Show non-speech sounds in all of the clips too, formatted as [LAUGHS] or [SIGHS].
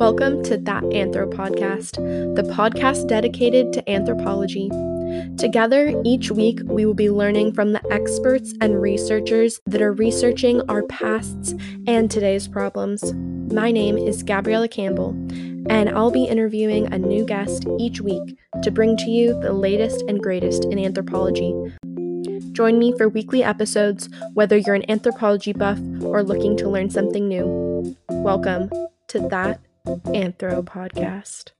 Welcome to That Anthro Podcast, the podcast dedicated to anthropology. Together, each week, we will be learning from the experts and researchers that are researching our pasts and today's problems. My name is Gabriella Campbell, and I'll be interviewing a new guest each week to bring to you the latest and greatest in anthropology. Join me for weekly episodes, whether you're an anthropology buff or looking to learn something new. Welcome to That Anthro Podcast.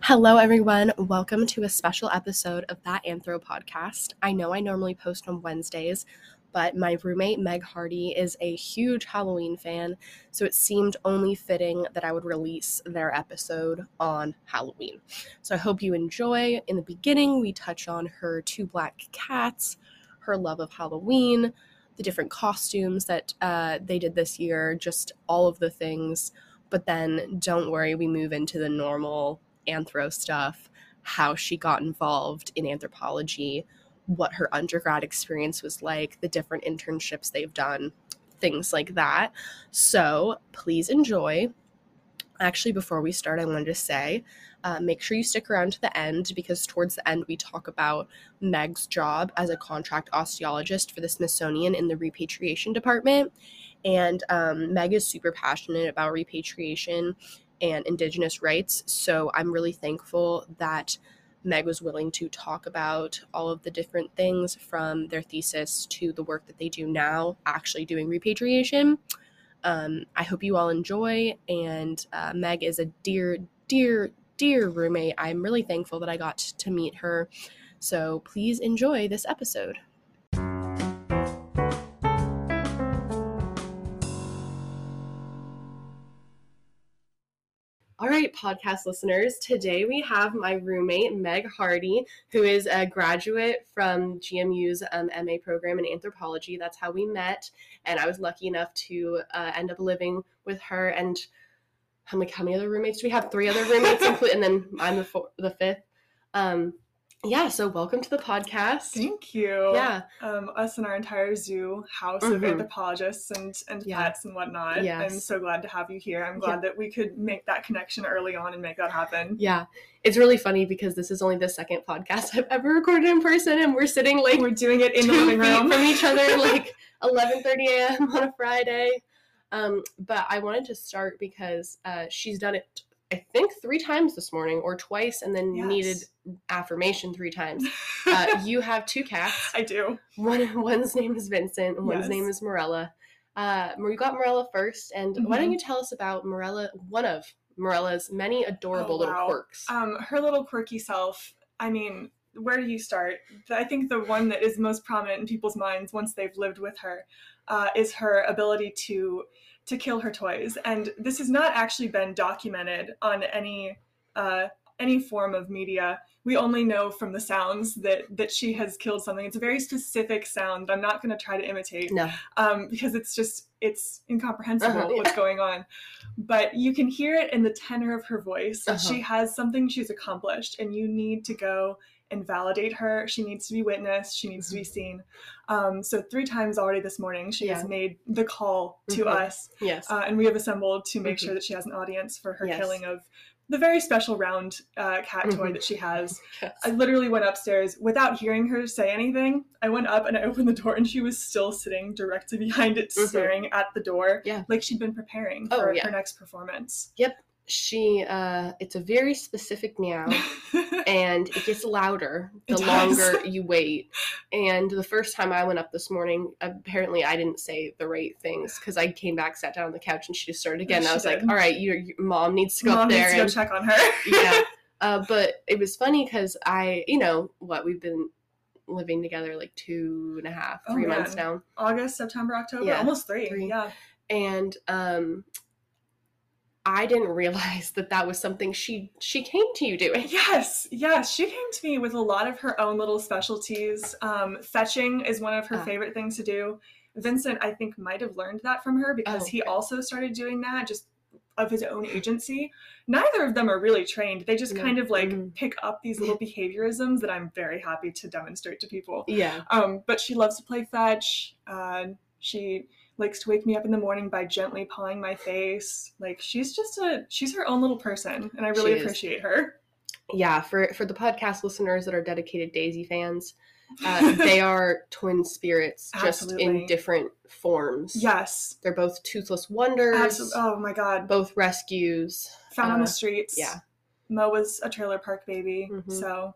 Hello, everyone. Welcome to a special episode of That Anthro Podcast. I know I normally post on Wednesdays, but my roommate Meg Hardy is a huge Halloween fan, so it seemed only fitting that I would release their episode on Halloween. So I hope you enjoy. In the beginning, we touch on her two black cats, her love of Halloween, the different costumes that uh, they did this year, just all of the things. But then don't worry, we move into the normal anthro stuff, how she got involved in anthropology, what her undergrad experience was like, the different internships they've done, things like that. So please enjoy. Actually, before we start, I wanted to say uh, make sure you stick around to the end because towards the end, we talk about Meg's job as a contract osteologist for the Smithsonian in the repatriation department. And um, Meg is super passionate about repatriation and Indigenous rights. So I'm really thankful that Meg was willing to talk about all of the different things from their thesis to the work that they do now, actually doing repatriation. Um, I hope you all enjoy. And uh, Meg is a dear, dear, dear roommate. I'm really thankful that I got to meet her. So please enjoy this episode. All right, podcast listeners. Today we have my roommate, Meg Hardy, who is a graduate from GMU's um, MA program in anthropology. That's how we met. And I was lucky enough to uh, end up living with her. And I'm like, how many other roommates do we have? Three other roommates, [LAUGHS] and then I'm the, four, the fifth. Um, yeah, so welcome to the podcast. Thank you. Yeah. Um, us and our entire zoo house mm-hmm. of anthropologists and, and yeah. pets and whatnot. Yes. I'm so glad to have you here. I'm glad yeah. that we could make that connection early on and make that happen. Yeah. It's really funny because this is only the second podcast I've ever recorded in person and we're sitting like we're doing it in the living room from each other [LAUGHS] like 11:30 a.m. on a Friday. Um, but I wanted to start because uh, she's done it I think three times this morning or twice and then yes. needed affirmation three times. [LAUGHS] Uh, you have two cats. I do. One one's name is Vincent and one's yes. name is Morella. Uh, we got Morella first, and mm-hmm. why don't mm-hmm. you tell us about Morella? One of Morella's many adorable oh, little wow. quirks. Um, her little quirky self. I mean, where do you start? I think the one that is most prominent in people's minds once they've lived with her uh, is her ability to to kill her toys. And this has not actually been documented on any uh, any form of media. We only know from the sounds that that she has killed something. It's a very specific sound. that I'm not going to try to imitate, no, um, because it's just it's incomprehensible uh-huh, yeah. what's going on. But you can hear it in the tenor of her voice. Uh-huh. She has something she's accomplished, and you need to go and validate her. She needs to be witnessed. She needs mm-hmm. to be mm-hmm. seen. Um, so three times already this morning, she yeah. has made the call to mm-hmm. us. Yes, uh, and we have assembled to make mm-hmm. sure that she has an audience for her yes. killing of the very special round uh, cat toy mm-hmm. that she has. [LAUGHS] Yes. I literally went upstairs without hearing her say anything. I went up and I opened the door, and she was still sitting directly behind it, mm-hmm. staring at the door, yeah. like she'd been preparing oh, for yeah. her next performance. Yep, she uh it's a very specific meow [LAUGHS] and it gets louder the longer you wait. And the first time i went up this morning apparently i didn't say the right things because i came back sat down on the couch and she just started again. I was did. like all right your, your, mom needs to go mom up there needs to and go check on her. [LAUGHS] Yeah. [LAUGHS] Uh, but it was funny because i you know what we've been living together like two and a half oh, three oh, months now. August september october yeah, almost three. three. Yeah. And um I didn't realize that that was something she she came to you doing. Yes, yes, she came to me with a lot of her own little specialties. Um, fetching is one of her uh. favorite things to do. Vincent, I think, might have learned that from her because oh, okay. he also started doing that just of his own agency. Neither of them are really trained. They just kind of like mm-hmm. pick up these little behaviorisms that I'm very happy to demonstrate to people. Yeah. Um, but she loves to play fetch. Uh, she likes to wake me up in the morning by gently pawing my face. Like she's just a she's her own little person, and I really appreciate her. Yeah, for for the podcast listeners that are dedicated Daisy fans, uh, [LAUGHS] they are twin spirits, just Absolutely. in different forms. Yes, they're both toothless wonders. absolutely. Oh my god, Both rescues. found on uh, the streets. yeah. Mo was a trailer park baby, Mhm. so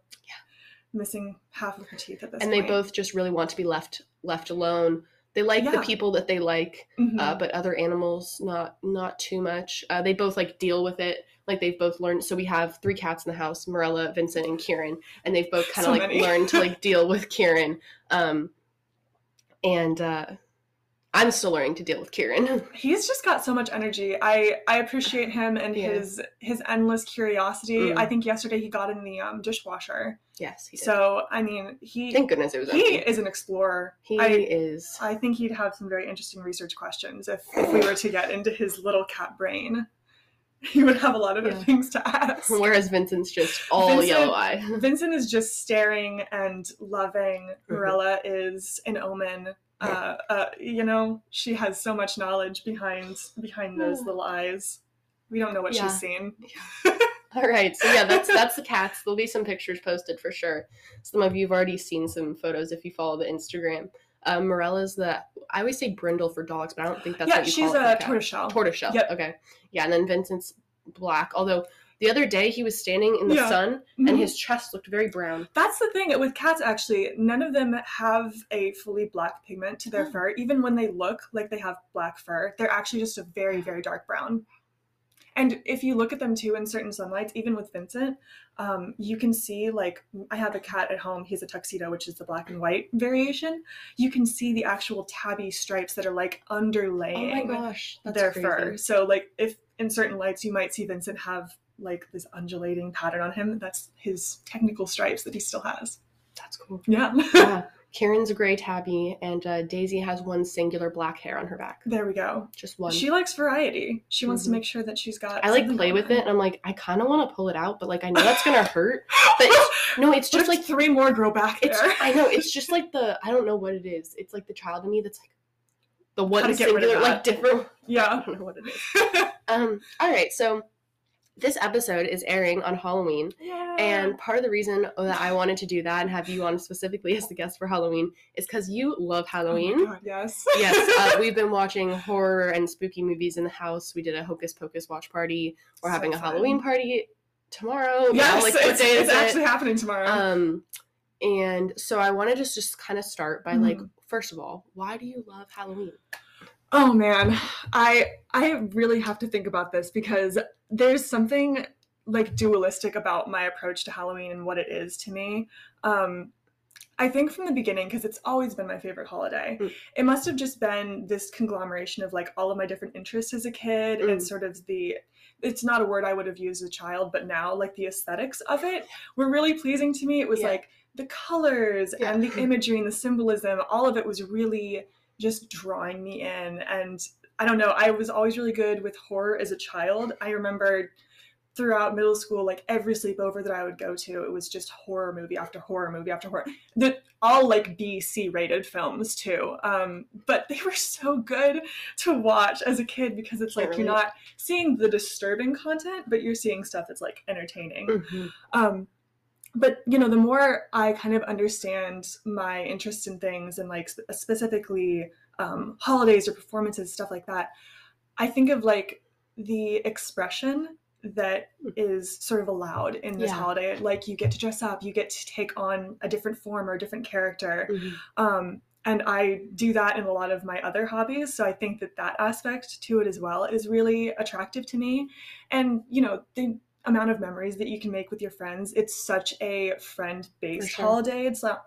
missing half of her teeth at this and they both just really want to be left left alone. They like the people that they like, Mhm. uh, but other animals not not too much. Uh, they both like deal with it. Like they've both learned. So we have three cats in the house: Morella, Vincent, and Kieran, and they've both kind So of like many. learned to [LAUGHS] like deal with Kieran. Um, and uh, I'm still learning to deal with Kieran. [LAUGHS] he's just got so much energy. I I appreciate him and Yeah. his his endless curiosity. Mm. I think yesterday he got in the um, dishwasher. Yes. So I mean, he Thank goodness it was he empty. is an explorer. He I is. I think he'd have some very interesting research questions if, if we were to get into his little cat brain. [LAUGHS] He would have a lot of Yeah. things to ask. Whereas Vincent's just [LAUGHS] all Vincent- yellow eye. [LAUGHS] Vincent is just staring and loving. Morella is an omen. Uh, uh, you know, she has so much knowledge behind behind those little eyes. We don't know what Yeah. she's seen. [LAUGHS] All right, so yeah, that's that's the cats. There'll be some pictures posted for sure. Some of you've already seen some photos if you follow the Instagram. Um, Morella's the I always say brindle for dogs, but I don't think that's yeah, what you she's call a cat. tortoiseshell. tortoiseshell. Yep. Okay, yeah, and then Vincent's black. Although the other day he was standing in the Yeah. sun and his chest looked very brown. That's the thing with cats. Actually, none of them have a fully black pigment to their Oh. fur. Even when they look like they have black fur, they're actually just a very, very dark brown. And if you look at them too in certain sunlights, even with Vincent, um, you can see like I have a cat at home. He's a tuxedo, which is the black and white variation. You can see the actual tabby stripes that are like underlaying Oh my gosh, that's their crazy. fur. So like if in certain lights you might see Vincent have like this undulating pattern on him. That's his technical stripes that he still has. That's cool. Yeah. yeah, [LAUGHS] Kieran's a gray tabby, and uh, Daisy has one singular black hair on her back. there we go. Just one. She likes variety. She wants Mhm. to make sure that she's got. I like play with it, and I'm like, I kind of want to pull it out, but like I know that's gonna [LAUGHS] hurt. But it's, no, it's just like three more grow back it's. I know it's just like [LAUGHS] the I don't know what it is. It's like the child in me that's like the one How to get rid of singular, like different. Yeah, [LAUGHS] I don't know what it is. Um. All right, so this episode is airing on Halloween, yeah. and part of the reason that I wanted to do that and have you on specifically as the guest for Halloween is because you love Oh Halloween. God, yes. yes, uh, [LAUGHS] we've been watching horror and spooky movies in the house. We did a Hocus Pocus watch party. We're So having a fun. Halloween party tomorrow. Yes, now, like it's, it's it? actually happening tomorrow. Um, and so I want to just just kind of start by like, Mhm. first of all, why do you love Halloween? Oh man, I I really have to think about this because there's something like dualistic about my approach to Halloween and what it is to me. Um I think from the beginning because it's always been my favorite holiday. Mm. It must have just been this conglomeration of like all of my different interests as a kid and Mm. sort of the it's not a word I would have used as a child, but now like the aesthetics of it were really pleasing to me. It was Yeah. like the colors Yeah. and the imagery and the symbolism, all of it was really just drawing me in. And I don't know, I was always really good with horror as a child. I remember throughout middle school, like every sleepover that I would go to, it was just horror movie after horror movie after horror. That all like B C rated films too. Um, but they were so good to watch as a kid because it's Can't like you're not seeing the disturbing content, but you're seeing stuff that's like entertaining. Mhm. Um, but you know, the more I kind of understand my interest in things and like sp- specifically um, holidays or performances, stuff like that, I think of like the expression that is sort of allowed in this Yeah. holiday. Like you get to dress up, you get to take on a different form or a different character. Mhm. Um, and I do that in a lot of my other hobbies. So I think that that aspect to it as well is really attractive to me. And, you know, the amount of memories that you can make with your friends, it's such a friend based sure. holiday. It's not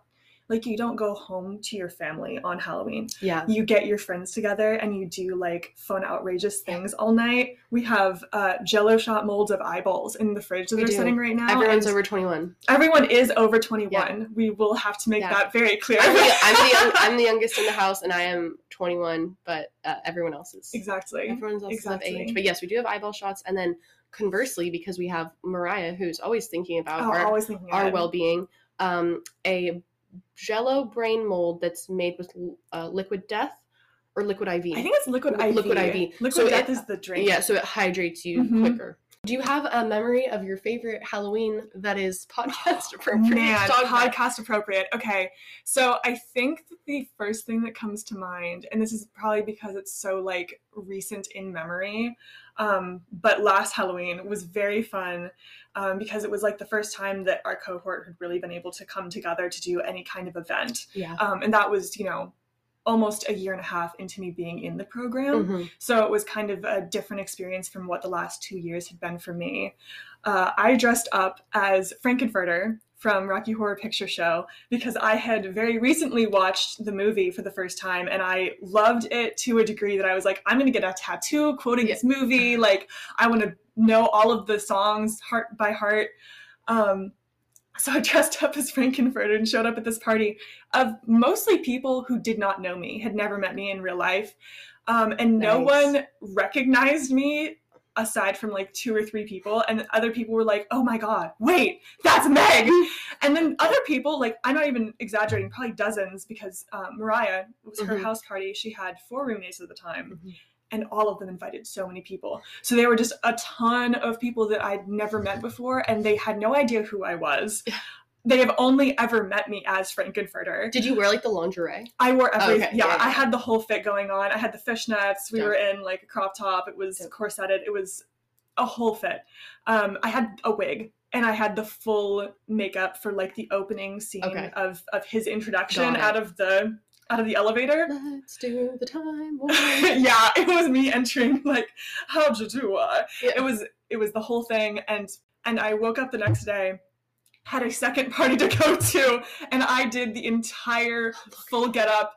like you don't go home to your family on Halloween. Yeah. You get your friends together and you do like fun, outrageous things all night. We have uh, jello shot molds of eyeballs in the fridge that We are do. sitting right now. Everyone's over 21. everyone is over 21. We will have to make Yeah. that very clear. I'm the, I'm, the young, [LAUGHS] I'm the youngest in the house, and I am 21, but uh, everyone else is. exactly. Everyone's else Exactly. is of age. But yes, we do have eyeball shots. And then conversely, because we have Mariah, who's always thinking about Oh, our, thinking our well being, um, a jello brain mold that's made with uh, liquid death. or liquid IV. I think it's liquid Li- IV. liquid IV. Liquid So death it- is the drink. yeah, so it hydrates you Mhm. quicker. Do you have a memory of your favorite Halloween that is [LAUGHS] podcast appropriate? Man, podcast appropriate. Okay, so I think that the first thing that comes to mind, and this is probably because it's so like recent in memory, um, but last Halloween was very fun um, because it was like the first time that our cohort had really been able to come together to do any kind of event, Yeah. um, and that was you know almost a year and a half into me being in the program. Mhm. So it was kind of a different experience from what the last two years had been for me. Uh, I dressed up as Frank-N-Furter from Rocky Horror Picture Show because I had very recently watched the movie for the first time and I loved it to a degree that I was like, I'm going to get a tattoo quoting this movie. Like, I want to know all of the songs heart by heart. Um, so I dressed up as Frank-N-Furter and showed up at this party of mostly people who did not know me, had never met me in real life. Um, and no one recognized me aside from like two or three people. And other people were like, oh my God, wait, that's Meg. and then other people, like, I'm not even exaggerating, probably dozens because um, Mariah, was her Mhm. house party. She had four roommates at the time Mhm. And all of them invited so many people. So there were just a ton of people that I'd never met before, and they had no idea who I was. They have only ever met me as Frank-N-Furter. Did you wear like the lingerie? I wore everything. Okay, yeah, yeah, I had the whole fit going on. I had the fishnets. We were in like a crop top. It was corseted. It was a whole fit. Um, I had a wig. And I had the full makeup for like the opening scene Okay. of of his introduction out of the out of the elevator. Let's do the time. [LAUGHS] yeah, it was me entering like, how'd you do? Uh? Yeah. It was it was the whole thing, and and I woke up the next day, had a second party to go to, and I did the entire full get up,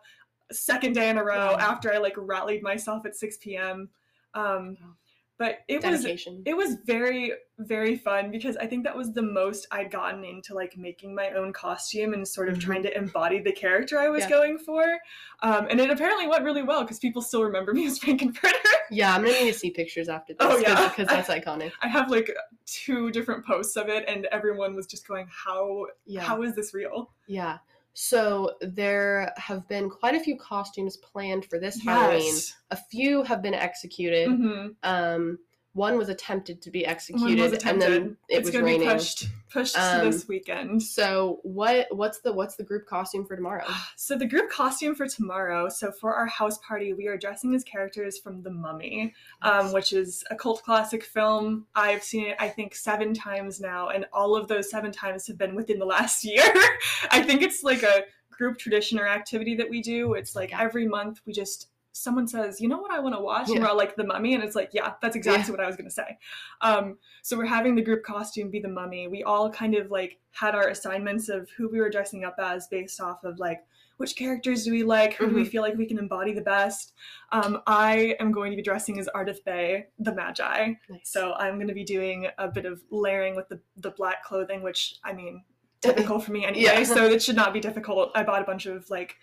second day in a row Wow. after I like rallied myself at six p.m. Um, Wow. But it was it was very very fun because i think that was the most i'd gotten into like making my own costume and sort of Mhm. trying to embody the character i was Yeah. going for um, and it apparently went really well because people still remember me as Frank-N-Furter yeah, I'm gonna need to see [LAUGHS] pictures after this. Oh, yeah. because that's [LAUGHS] iconic. i have like two different posts of it and everyone was just going how Yeah. how is this real Yeah. So there have been quite a few costumes planned for this Halloween. A few have been executed. hmm Um, one was attempted to be executed, was and then it it's was gonna raining. be pushed pushed Um, to this weekend So what? What's the what's the group costume for tomorrow? [SIGHS] So the group costume for tomorrow. So for our house party, we are dressing as characters from The Mummy, um, which is a cult classic film. I've seen it, I think, seven times now, and all of those seven times have been within the last [LAUGHS] year. I think it's like a group tradition or activity that we do. It's like every month we just someone says, "You know what I want to watch?" And Yeah. we're all like, "The Mummy," and it's like, "Yeah, that's exactly Yeah. what I was gonna say." Um, so we're having the group costume be the Mummy. We all kind of like had our assignments of who we were dressing up as based off of like which characters do we like? Who do we Mhm. feel like we can embody the best? Um, I am going to be dressing as Ardeth Bay, the Medjai. Nice. So I'm going to be doing a bit of layering with the, the black clothing, which I mean, [LAUGHS] typical for me anyway. Yeah. So it should not be difficult. I bought a bunch of like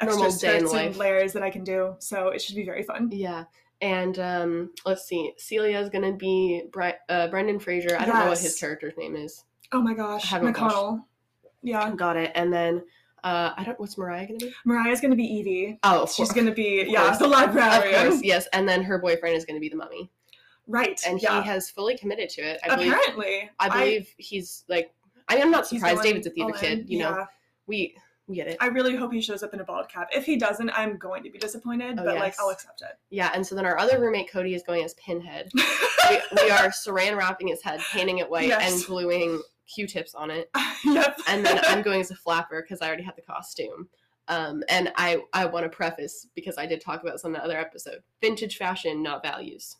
extra Normal day in skirts and layers that I can do. So it should be very fun. Yeah. And um, let's see. Celia is gonna be Bri- uh, Brendan Fraser. I don't know what his character's name is. Oh my gosh, I haven't watched- McConnell. Yeah, Got it. And then uh, I don't. What's Mariah gonna be? Mariah's going to be Evie. Oh, of She's going to be yeah the Of course, yes. And then her boyfriend is going to be the mummy, Right. and yeah. he has fully committed to it. I believe. Apparently, I believe he's like. I am not surprised. David's a theater kid. You know, we we get it. I really hope he shows up in a bald cap. If he doesn't, I'm going to be disappointed, Oh, but like. I'll accept it. Yeah. And so then our other roommate Cody is going as Pinhead. [LAUGHS] we, we are saran wrapping his head, painting it white, Yes. and gluing Q-tips on it. [LAUGHS] yep. and then I'm going as a flapper because I already had the costume. Um, and I I want to preface because I did talk about this on the other episode. Vintage fashion, not values.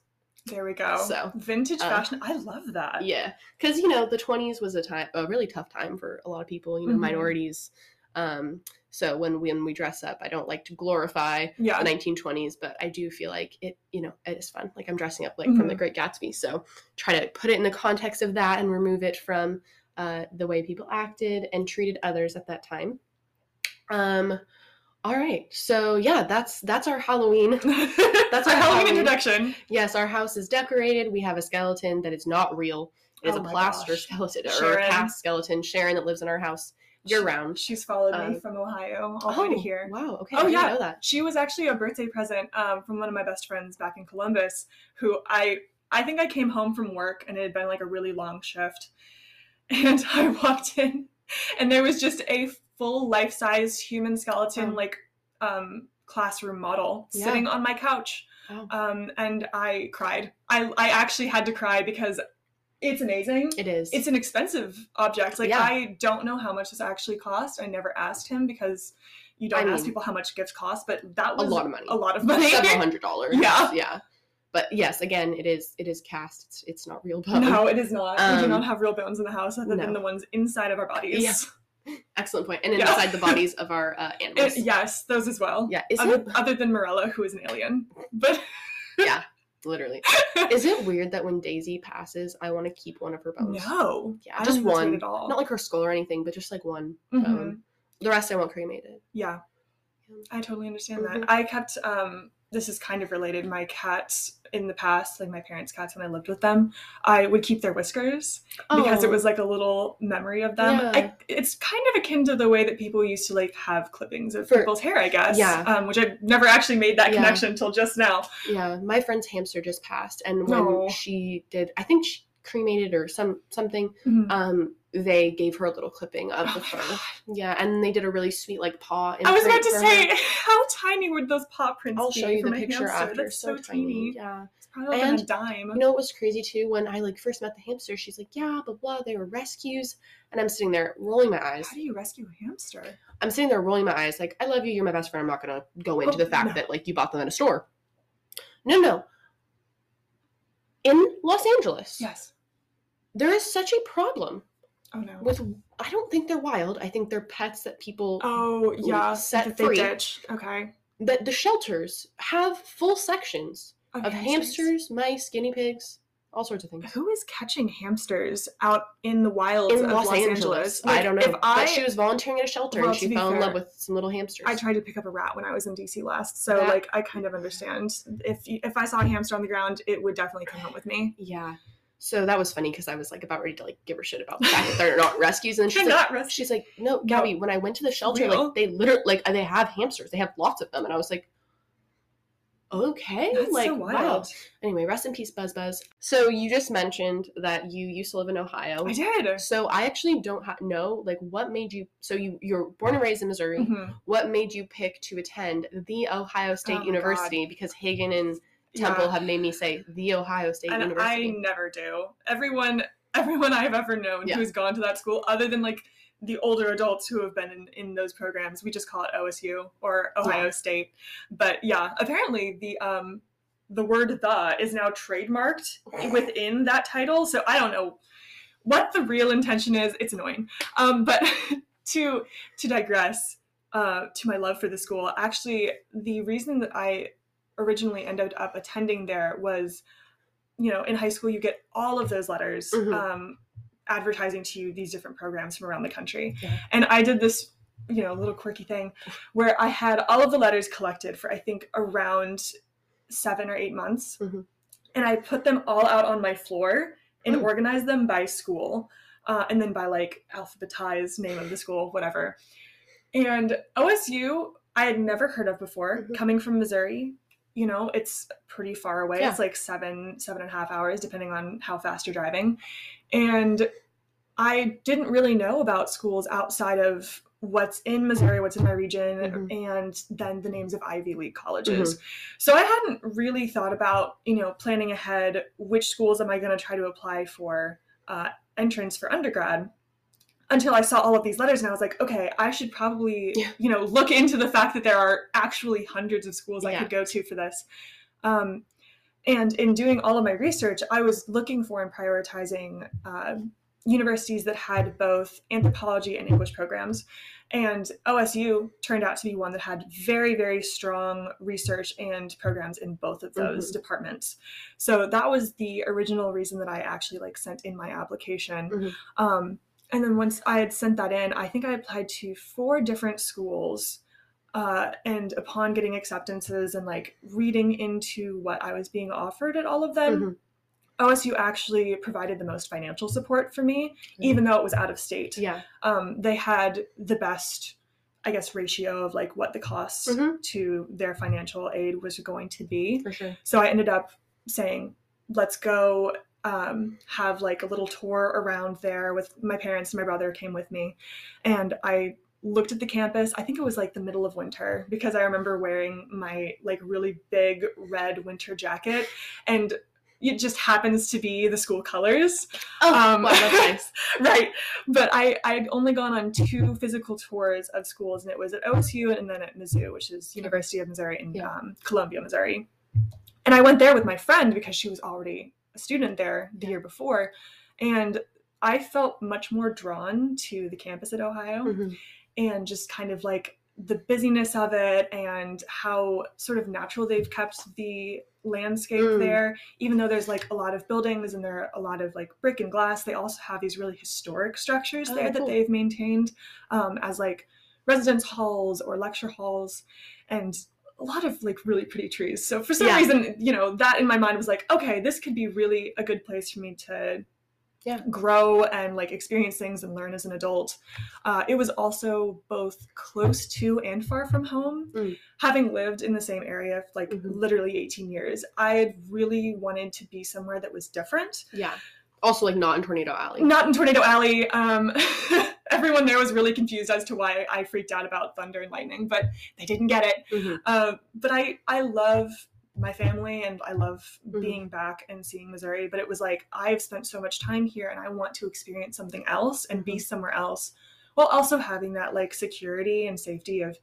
There we go. So, vintage uh, fashion. I love that. Yeah, because you know the 20s was a time a really tough time for a lot of people. You know, Mhm. minorities. Um, so when when we dress up, I don't like to glorify Yeah. the 1920s, but I do feel like it. You know, it is fun. Like I'm dressing up like from the. Great Gatsby. So try to put it in the context of that and remove it from uh, the way people acted and treated others at that time. Um, all right, so yeah, that's that's our Halloween. [LAUGHS] That's our Halloween Halloween. introduction. yes, our house is decorated. We have a skeleton that is not real. It is Oh a plaster gosh. skeleton or a cast skeleton. Sharon that lives in our house year She- round. She's followed me Um, from Ohio all the way to here. Wow. Okay. Oh, I yeah. know that. She was actually a birthday present um, from one of my best friends back in Columbus, who I I think I came home from work and it had been like a really long shift, [LAUGHS] and I walked in, and there was just a full life size human skeleton Oh. like um, classroom model Yeah. sitting on my couch, Wow. um, and I cried. I I actually had to cry because it's amazing. It is. It's an expensive object. Like Yeah. I don't know how much this actually cost. I never asked him because you don't I ask mean, people how much gifts cost, but that was a lot of money. A lot of money. Several [LAUGHS] hundred dollars. Yeah. Yeah. But yes, again, it is it is cast. It's it's not real bone. no, it is not. we do Um, not have real bones in the house other no. than the ones inside of our bodies. Yeah. Excellent point. And [LAUGHS] Yeah. inside the bodies [LAUGHS] of our uh, It- animals. yes, those as well. Yeah. Other, it other than Morella, who is an alien. But literally? [LAUGHS] Is it weird that when Daisy passes, I want to keep one of her bones? no. Yeah, I just don't think that's one. at all. Not like her skull or anything, but just like one Mhm. bone. The rest I want cremated. Yeah. I totally understand Mhm. that. I kept um this is kind of related. My cats in the past, like my parents' cats when I lived with them, I would keep their whiskers because it Oh. was like a little memory of them. Yeah. I, it's kind of akin to the way that people used to like have clippings of For- people's hair, I guess. Yeah. Um, which I've never actually made that Yeah. connection until just now. Yeah, my friend's hamster just passed, and when No. she did, I think she cremated or some something. Mhm. Um, they gave her a little clipping of Oh the fur. God. Yeah, and they did a really sweet like paw. I was about to say, her. [LAUGHS] how tiny would those paw prints I'll be show you the picture hamster? after. That's so, so, tiny. Yeah. It's probably like on a And, dime. You know what was crazy too? When I like first met the hamster, she's like, "Yeah, blah blah, they were rescues," and I'm sitting there rolling my eyes. how do you rescue a hamster? I'm sitting there rolling my eyes, like, "I love you, you're my best friend. I'm not gonna go into Oh, the fact no. that like you bought them at a store." No, no. In Los Angeles, Yes. there is such a problem Oh no. with. I don't think they're wild. I think they're pets that people Oh yeah, set that they free. ditch. Okay. that the shelters have full sections of hamsters, mice, guinea pigs, all sorts of things. Who is catching hamsters out in the wilds in of Los, Los, Angeles. Like, I don't know. If I but she was volunteering at a shelter Well, and she fell in love with some little hamsters. I tried to pick up a rat when I was in DC last, so That- like I kind of understand. If if I saw a hamster on the ground, it would definitely come home with me. yeah. So that was funny because I was like about ready to like give her shit about the fact that they're not [LAUGHS] rescues, and then she's They're like, not rescues. she's like, no, Gabby. When I went to the shelter, Real? like they literally like they have hamsters. They have lots of them, and I was like, okay, That's like so wow. wild. Anyway, rest in peace, Buzz Buzz. So you just mentioned that you used to live in Ohio. I did. So I actually don't ha- know like what made you. So you you're born and raised in Missouri. Mhm. What made you pick to attend the Ohio State Oh University? Because Hagen and Temple Yeah. have made me say the Ohio State and I never do. Everyone, [LAUGHS] everyone I've ever known Yeah. who's gone to that school, other than like the older adults who have been in, in those programs, we just call it OSU or Ohio Yeah. State. But yeah, apparently the um the word "the" is now trademarked within that title. So I don't know what the real intention is. It's annoying. Um, but [LAUGHS] to to digress uh, to my love for the school, actually, the reason that I originally ended up attending there was, you know, in high school you get all of those letters Mhm. um, advertising to you these different programs from around the country, Yeah. and I did this. You know, little quirky thing where I had all of the letters collected for I think around seven or eight months, Mhm. and I put them all out on my floor and Mm. organized them by school, uh, and then by like alphabetized name of the school, whatever. And OSU, I had never heard of before. Mhm. Coming from Missouri, you know, it's pretty far away. Yeah. It's like seven, seven and a half hours, depending on how fast you're driving. And I didn't really know about schools outside of what's in Missouri, what's in my region, Mhm. and then the names of Ivy League colleges. So I hadn't really thought about, you know, planning ahead which schools am I going to try to apply for uh, entrance for undergrad until I saw all of these letters and I was like, okay, I should probably, Yeah. you know, look into the fact that there are actually hundreds of schools I could go to for this. Um, and in doing all of my research, I was looking for and prioritizing uh, universities that had both anthropology and English programs. And OSU turned out to be one that had very, very strong research and programs in both of those departments. So that was the original reason that I actually like sent in my application. Mhm. Um, and then once I had sent that in, I think I applied to four different schools. Uh, and upon getting acceptances and like reading into what I was being offered at all of them, Mhm. OSU actually provided the most financial support for me, Mhm. even though it was out of state. Yeah. Um, they had the best, I guess, ratio of like what the cost Mhm. to their financial aid was going to be. For sure. So I ended up saying, let's go um, have like a little tour around there with my parents. And my brother came with me. And I looked at the campus. I think it was like the middle of winter because I remember wearing my like really big red winter jacket. And it just happens to be the school colors. Oh, Um, wow, that's [LAUGHS] nice. right. But I, I'd only gone on two physical tours of schools, and it was at OSU and then at Mizzou, which is University of Missouri in Yeah. um, Columbia, Missouri. And I went there with my friend because she was already student there the year before. And I felt much more drawn to the campus at Ohio Mhm. and just kind of like the busyness of it and how sort of natural they've kept the landscape Mm. there even though there's like a lot of buildings and there are a lot of like brick and glass they also have these really historic structures Oh, there cool. that they've maintained um, as like residence halls or lecture halls and a lot of like really pretty trees so for some Yeah. reason you know that in my mind was like okay this could be really a good place for me to Yeah. grow and like experience things and learn as an adult uh, it was also both close to and far from home. Mm. Having lived in the same area for like Mhm. literally 18 years, I had really wanted to be somewhere that was different. Yeah. Also, like not in Tornado Alley. Not in Tornado Alley. Um, [LAUGHS] everyone there was really confused as to why I freaked out about thunder and lightning, but they didn't get it. Mhm. Uh, but I, I love my family and I love Mhm. being back and seeing Missouri. But it was like I've spent so much time here and I want to experience something else and be Mhm. somewhere else, while also having that like security and safety of,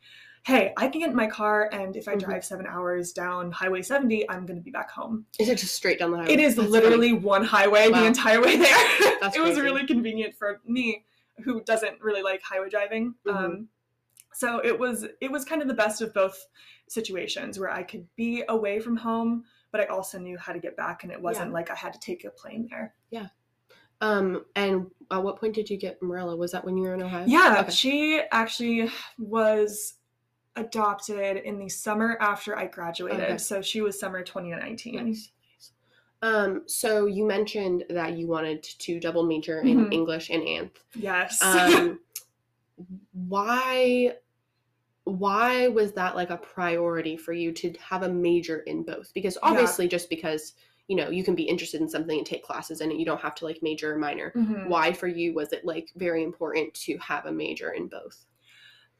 hey, I can get in my car and if I Mhm. drive seven hours down Highway 70, I'm going to be back home. Is it just straight down the highway? It is That's literally one highway Wow. the entire way there. [LAUGHS] That's it was really convenient for me, who doesn't really like highway driving. Mhm. Um, so it was it was kind of the best of both situations where I could be away from home, but I also knew how to get back, and it wasn't like I had to take a plane there. Yeah. Um, and at what point did you get Morella? Was that when you were in Ohio? Yeah, Okay. she actually was adopted in the summer after I graduated. Okay. So she was summer 2019. Nice. Um, so you mentioned that you wanted to double major in Mhm. English and Anth. Yes. [LAUGHS] Um, why why was that like a priority for you to have a major in both? Because Yeah. obviously just because, you know, you can be interested in something and take classes in it, you don't have to like major or minor. Mhm. Why for you was it like very important to have a major in both?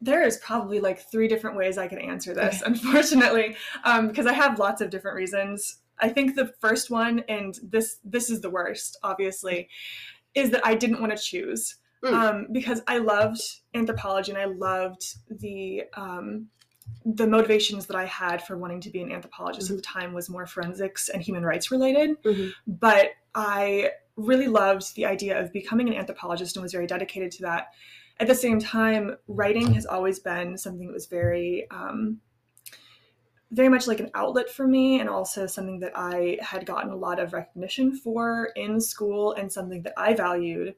There is probably like three different ways I could answer this, unfortunately, um, because I have lots of different reasons. I think the first one, and this this is the worst, obviously, is that I didn't want to choose Mm. um, because I loved anthropology and I loved the um, the motivations that I had for wanting to be an anthropologist at the time was more forensics and human rights related. Mhm. But I really loved the idea of becoming an anthropologist and was very dedicated to that at the same time, writing has always been something that was very, um, very much like an outlet for me, and also something that I had gotten a lot of recognition for in school, and something that I valued.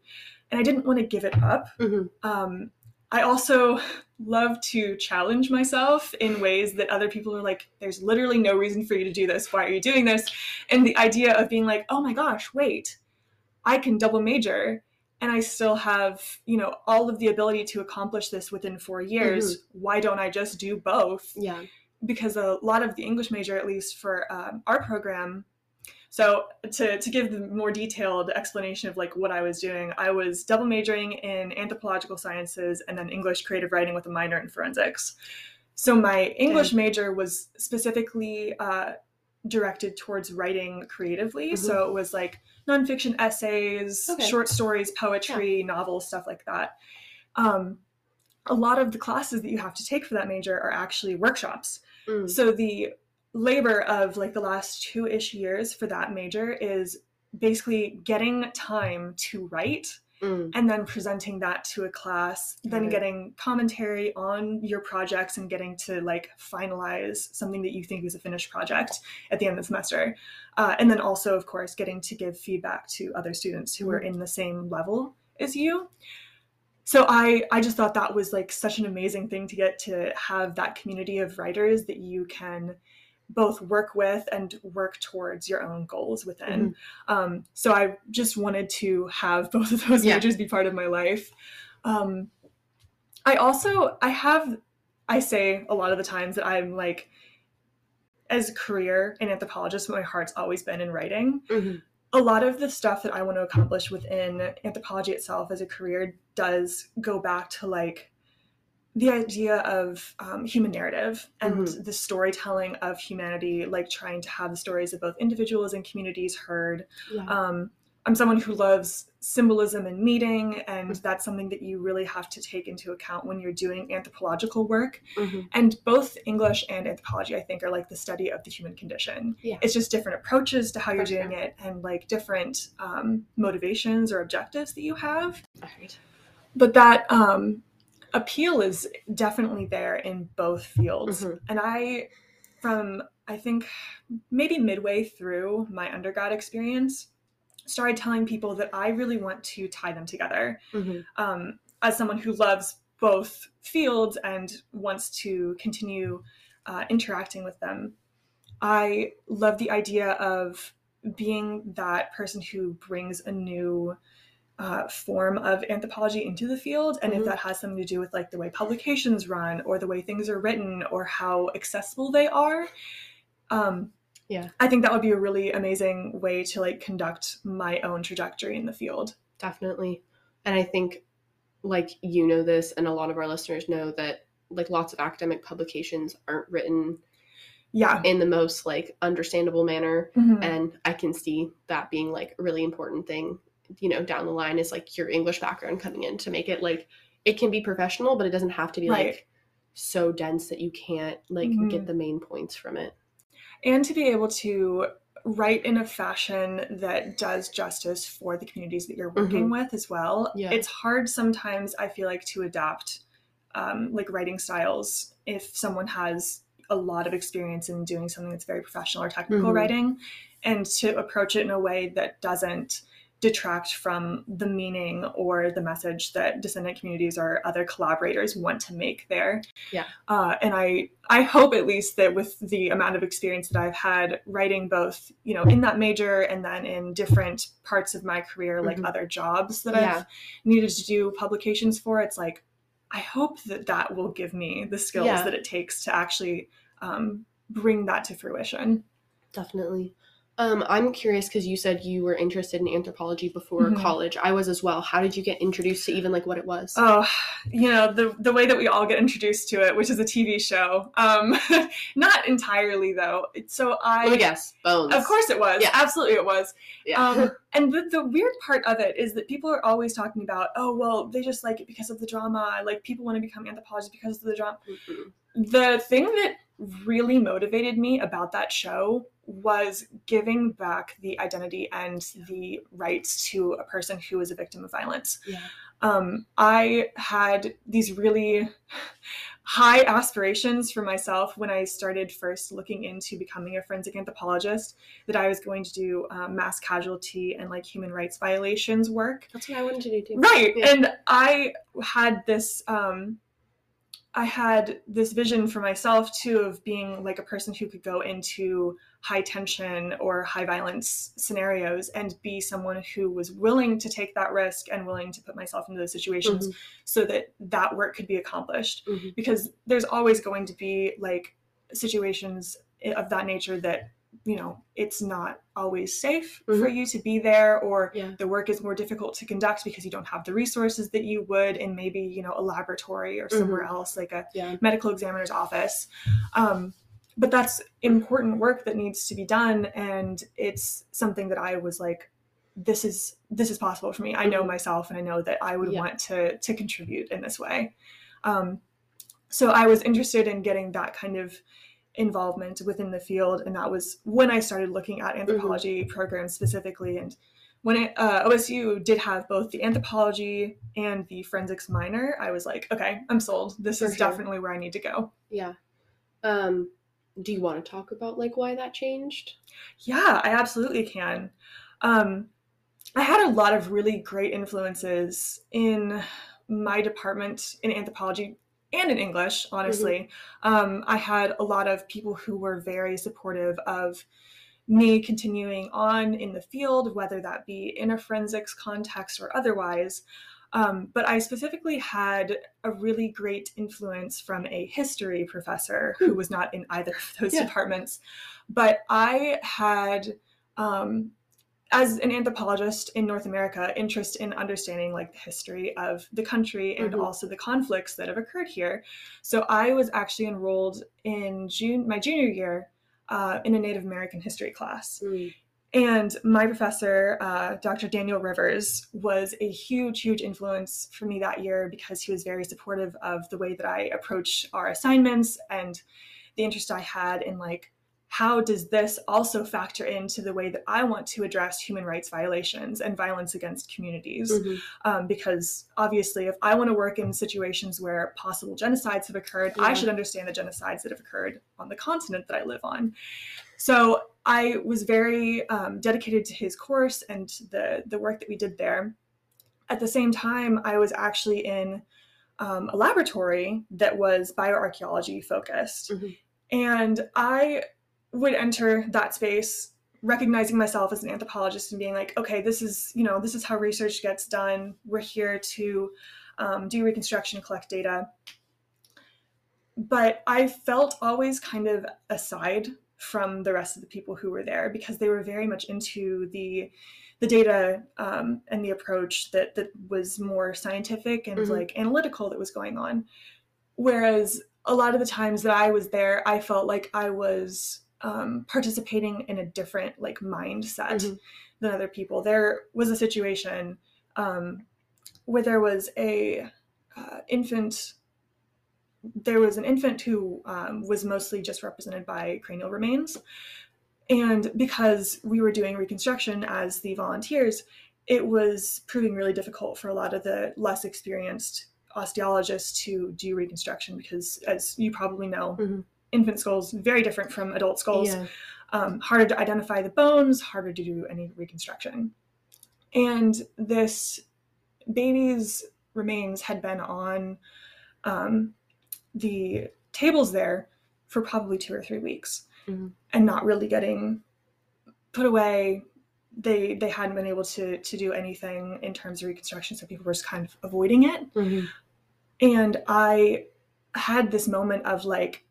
And I didn't want to give it up. Mhm. Um, I also love to challenge myself in ways that other people are like, there's literally no reason for you to do this. Why are you doing this? And the idea of being like, oh my gosh, wait, I can double major and I still have, you know, all of the ability to accomplish this within four years. Why don't I just do both? Yeah. Because a lot of the English major, at least for um, our program, so to, to give the more detailed explanation of like what I was doing, I was double majoring in anthropological sciences and then English creative writing with a minor in forensics. So my English major was specifically uh, directed towards writing creatively. Mhm. So it was like nonfiction essays, Okay. short stories, poetry, novels, stuff like that. Um, a lot of the classes that you have to take for that major are actually workshops. Mm. So the labor of like the last two ish years for that major is basically getting time to write Mm. and then presenting that to a class, then it. getting commentary on your projects and getting to like finalize something that you think is a finished project at the end of the semester. Uh, and then also, of course, getting to give feedback to other students who are in the same level as you. So I, I just thought that was like such an amazing thing to get to have that community of writers that you can both work with and work towards your own goals within. Mm-hmm. Um, so I just wanted to have [LAUGHS] both of those Yeah. majors be part of my life. Um, I also I have I say a lot of the times that I'm like as a career an anthropologist, my heart's always been in writing. Mhm. A lot of the stuff that I want to accomplish within anthropology itself as a career does go back to like the idea of um, human narrative and Mhm. the storytelling of humanity, like trying to have the stories of both individuals and communities heard. Yeah. Um, I'm someone who loves symbolism and meaning, and that's something that you really have to take into account when you're doing anthropological work. Mhm. And both English and anthropology, I think, are like the study of the human condition. Yeah. It's just different approaches to how you're doing it, and like different um, motivations or objectives that you have right. but that um, appeal is definitely there in both fields Mhm. and i from i think maybe midway through my undergrad experience started telling people that i really want to tie them together Mhm. um, as someone who loves both fields and wants to continue uh, interacting with them i love the idea of being that person who brings a new uh, form of anthropology into the field and Mhm. if that has something to do with like the way publications run or the way things are written or how accessible they are um, Yeah. i think that would be a really amazing way to like conduct my own trajectory in the field Definitely. And I think, like, you know this, and a lot of our listeners know that, like, lots of academic publications aren't written yeah in the most, like, understandable manner. Mhm. And I can see that being, like, a really important thing, you know, down the line is, like, your English background coming in to make it, like, it can be professional, but it doesn't have to be, Right. like, so dense that you can't, like, Mhm. get the main points from it. and to be able to write in a fashion that does justice for the communities that you're working with as well. Yeah. It's hard sometimes, I feel like, to adapt um, like writing styles if someone has a lot of experience in doing something that's very professional or technical Mhm. writing and to approach it in a way that doesn't detract from the meaning or the message that descendant communities or other collaborators want to make there. Yeah. Uh, and I I hope at least that with the amount of experience that I've had writing both, you know, in that major and then in different parts of my career, like Mhm. other jobs that Yeah. I've needed to do publications for, it's like I hope that that will give me the skills Yeah. that it takes to actually um, bring that to fruition. Definitely. Um, I'm curious because you said you were interested in anthropology before Mhm. college. I was as well. How did you get introduced to even like what it was? Oh, you know the the way that we all get introduced to it, which is a TV show. Um, [LAUGHS] not entirely though. So I, Let me guess. Bones. of course, it was. Yeah. Absolutely, it was. Yeah. Um, [LAUGHS] and the, the weird part of it is that people are always talking about, oh, well, they just like it because of the drama. Like people want to become anthropologists because of the drama. Mhm. The thing that really motivated me about that show was giving back the identity and the rights to a person who is a victim of violence. Yeah. Um, I had these really high aspirations for myself when I started first looking into becoming a forensic anthropologist that I was going to do um, mass casualty and like human rights violations work. That's what I wanted to do too. Right. Yeah. And I had this um I had this vision for myself too of being like a person who could go into high tension or high violence scenarios and be someone who was willing to take that risk and willing to put myself into those situations Mhm. so that that work could be accomplished Mhm. because there's always going to be like situations of that nature that you know it's not always safe for you to be there or Yeah. the work is more difficult to conduct because you don't have the resources that you would in maybe you know a laboratory or somewhere else like a Yeah. medical examiner's office um, but that's important work that needs to be done and it's something that i was like this is this is possible for me i know myself and i know that i would Yeah. want to to contribute in this way um, so i was interested in getting that kind of involvement within the field and that was when i started looking at anthropology programs specifically and when I, uh, osu did have both the anthropology and the forensics minor i was like okay i'm sold this For is sure. definitely where i need to go Yeah. Um, do you want to talk about like why that changed? Yeah, I absolutely can. Um, I had a lot of really great influences in my department in anthropology and in English, honestly. Um, I had a lot of people who were very supportive of me continuing on in the field, whether that be in a forensics context or otherwise. Um, but I specifically had a really great influence from a history professor who was not in either of those Yeah. departments. But I had, um, as an anthropologist in North America, interest in understanding like the history of the country and Mhm. also the conflicts that have occurred here. So I was actually enrolled in June, my junior year, uh, in a Native American history class. Mm. And my professor, uh, Dr. Daniel Rivers, was a huge, huge influence for me that year because he was very supportive of the way that I approach our assignments and the interest I had in like how does this also factor into the way that I want to address human rights violations and violence against communities? Mhm. Um, because obviously, if I want to work in situations where possible genocides have occurred, I should understand the genocides that have occurred on the continent that I live on. So I was very um, dedicated to his course and the the work that we did there. At the same time, I was actually in um, a laboratory that was bioarchaeology focused, Mhm. and I would enter that space recognizing myself as an anthropologist and being like okay this is you know this is how research gets done we're here to um, do reconstruction collect data but i felt always kind of aside from the rest of the people who were there because they were very much into the the data um, and the approach that that was more scientific and Mhm. like analytical that was going on whereas a lot of the times that i was there i felt like i was um, participating in a different like mindset Mhm. than other people there was a situation um, where there was a uh, infant there was an infant who um, was mostly just represented by cranial remains and because we were doing reconstruction as the volunteers it was proving really difficult for a lot of the less experienced osteologists to do reconstruction because as you probably know Mhm. infant skulls are very different from adult skulls Yeah. um, harder to identify the bones, harder to do any reconstruction. And this baby's remains had been on um, the tables there for probably two or three weeks Mhm. and not really getting put away. They they hadn't been able to to do anything in terms of reconstruction, so people were just kind of avoiding it Mhm. and i had this moment of like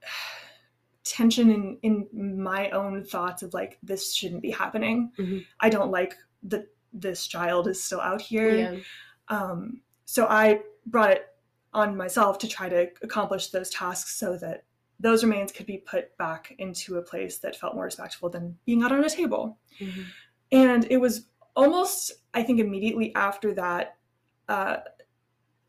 [SIGHS] tension in in my own thoughts of like this shouldn't be happening Mhm. i don't like that this child is still out here Yeah. um, so i brought it on myself to try to accomplish those tasks so that those remains could be put back into a place that felt more respectful than being out on a table Mhm. and it was almost i think immediately after that uh,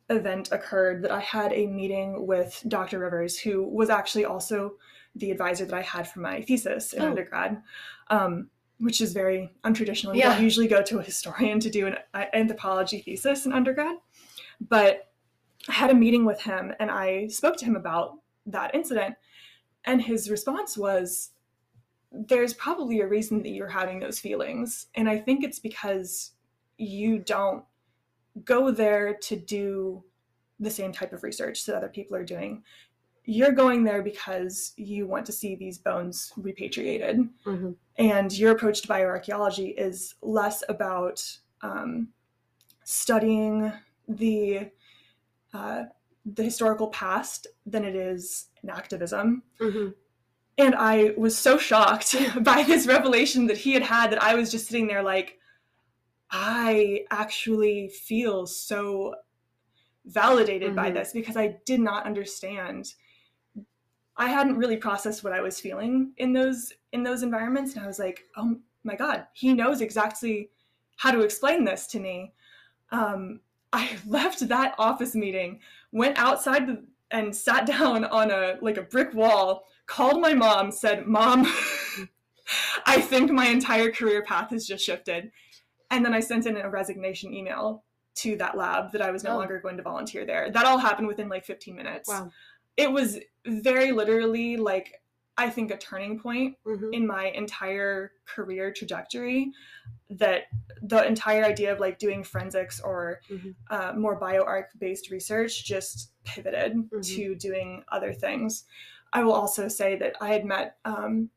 event occurred that i had a meeting with dr rivers who was actually also the advisor that i had for my thesis in Oh. undergrad um, which is very untraditional you Yeah. don't usually go to a historian to do an uh, anthropology thesis in undergrad but i had a meeting with him and i spoke to him about that incident and his response was there's probably a reason that you're having those feelings. And I think it's because you don't go there to do the same type of research that other people are doing. You're going there because you want to see these bones repatriated. Mhm. And your approach to bioarchaeology is less about um, studying the uh, the historical past than it is in activism. Mhm. And I was so shocked [LAUGHS] by this revelation that he had had that I was just sitting there like, I actually feel so validated by Mhm. this because I did not understand. I hadn't really processed what I was feeling in those in those environments, and I was like, oh my god, he knows exactly how to explain this to me. Um, I left that office meeting, went outside the, and sat down on a like a brick wall called my mom, said, Mom, [LAUGHS] I think my entire career path has just shifted. And then I sent in a resignation email to that lab that I was no Oh. longer going to volunteer there. That all happened within like 15 minutes. Wow. It was very literally like I think, a turning point Mhm. in my entire career trajectory that the entire idea of like doing forensics or Mhm. uh, more bioarc based research just pivoted Mhm. to doing other things. I will also say that I had met, um,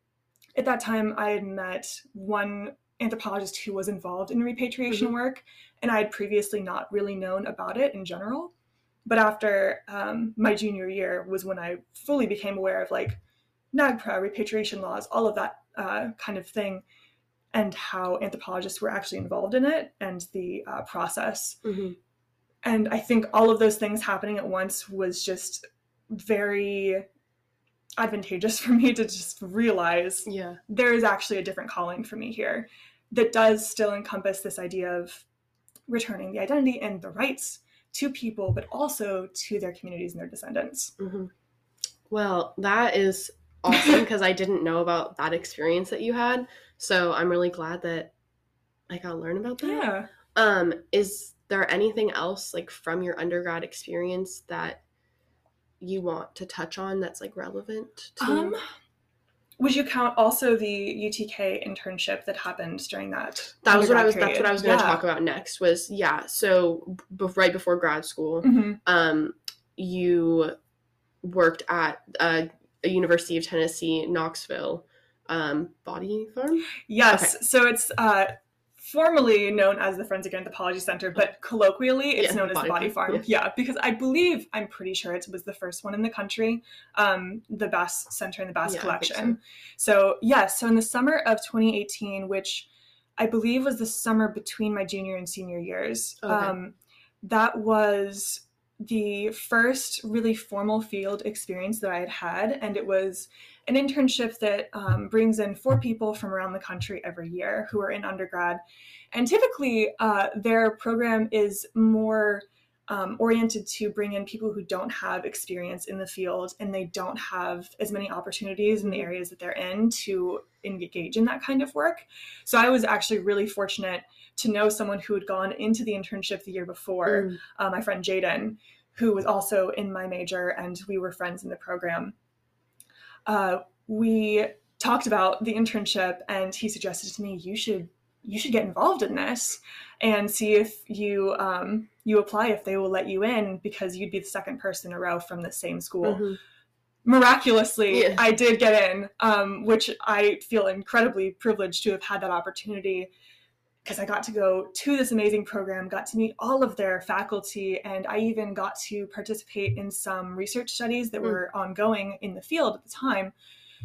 at that time, I had met one anthropologist who was involved in repatriation Mhm. work, and I had previously not really known about it in general. But after um, my junior year was when I fully became aware of like NAGPRA, repatriation laws, all of that uh, kind of thing, and how anthropologists were actually involved in it and the uh, process. Mhm. And I think all of those things happening at once was just very advantageous [LAUGHS] for me to just realize Yeah. there is actually a different calling for me here that does still encompass this idea of returning the identity and the rights to people, but also to their communities and their descendants. hmm Well, that is awesome [LAUGHS] because I didn't know about that experience that you had. So I'm really glad that I got to learn about that. Yeah. Um, is there anything else like from your undergrad experience that you want to touch on that's like relevant to Um, would you count also the UTK internship that happened during that? that was what I was that's what I was going to period? talk about next was yeah so b- right before grad school Yeah. Mhm. um you worked at uh, a University of Tennessee Knoxville um body farm Yes. So it's uh, formally known as the Forensic Anthropology Center, but colloquially it's Yeah, known as the Body Body Farm, Farm. Yeah. because I believe, I'm pretty sure it was the first one in the country, um, the Bass Center and the Bass Yeah, Collection. So. yes, so in the summer of 2018, which I believe was the summer between my junior and senior years, Okay. um, that was the first really formal field experience that I had had, and it was an internship that um, brings in four people from around the country every year who are in undergrad. And typically, uh, their program is more um, oriented to bring in people who don't have experience in the field and they don't have as many opportunities in the areas that they're in to engage in that kind of work. So I was actually really fortunate to know someone who had gone into the internship the year before Mm. uh, my friend Jaden, who was also in my major, and we were friends in the program. Uh, we talked about the internship, and he suggested to me, "You should, you should get involved in this, and see if you um, you apply if they will let you in, because you'd be the second person in a row from the same school." Mhm. Miraculously, Yeah. I did get in, um, which I feel incredibly privileged to have had that opportunity because I got to go to this amazing program, got to meet all of their faculty, and I even got to participate in some research studies that Mm. were ongoing in the field at the time.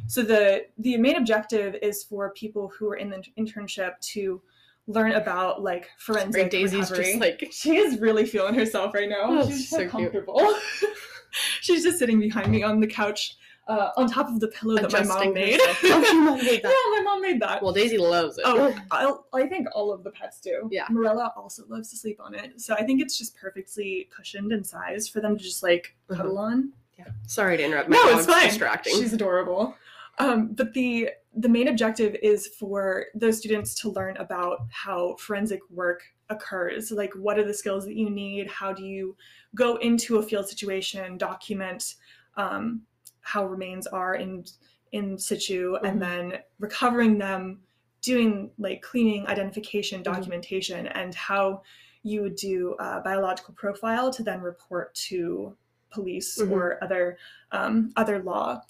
So the the main objective is for people who are in the internship to learn about like forensic Daisy's recovery. just like [LAUGHS] She is really feeling herself right now. Oh, She's so so comfortable. [LAUGHS] She's just sitting behind me on the couch, uh, on top of the pillow that my mom made. [LAUGHS] Oh, made that. yeah, my mom made that. Well, Daisy loves it. Oh, I'll, I think all of the pets do. Yeah. Morella also loves to sleep on it. So I think it's just perfectly cushioned and sized for them to just like Uh-huh. cuddle on. Yeah. Sorry to interrupt. My no, it's fine. distracting. She's adorable. Um, but the the main objective is for those students to learn about how forensic work occurs. Like, what are the skills that you need? How do you go into a field situation, document um, how remains are in in situ, Mhm. and then recovering them, doing like cleaning, identification, Mhm. documentation, and how you would do a biological profile to then report to police Mhm. or other um, other law.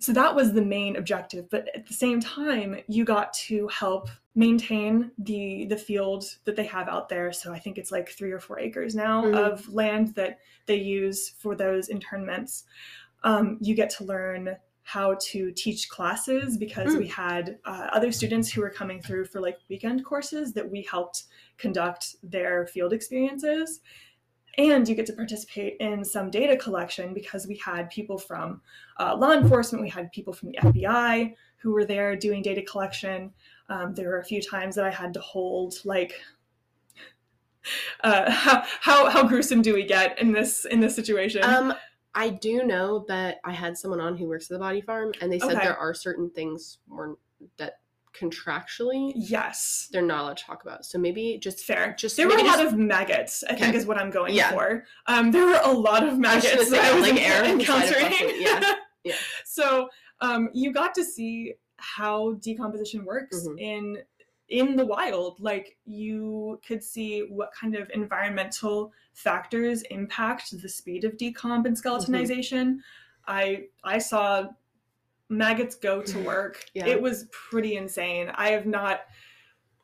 So that was the main objective, but at the same time, you got to help maintain the the field that they have out there. So I think it's like three or four acres now Mhm. of land that they use for those internments. Um, you get to learn how to teach classes because Mm. we had uh, other students who were coming through for like weekend courses that we helped conduct their field experiences and you get to participate in some data collection because we had people from uh, law enforcement, we had people from the FBI who were there doing data collection. Um, there were a few times that I had to hold like. [LAUGHS] Uh, how, how how gruesome do we get in this in this situation? Um, I do know that I had someone on who works at the body farm, and they said Okay. there are certain things more that contractually yes, they're not allowed to talk about. So maybe just fair. Just there were a maybe lot of maggots. I think is what I'm going Yeah. for. Um, there were a lot of maggots that I was like air encountering. [LAUGHS] yeah. Yeah. [LAUGHS] So um, you got to see how decomposition works Mhm. in in the wild like you could see what kind of environmental factors impact the speed of decomp and skeletonization i i saw maggots go to [LAUGHS] work Yeah. it was pretty insane i have not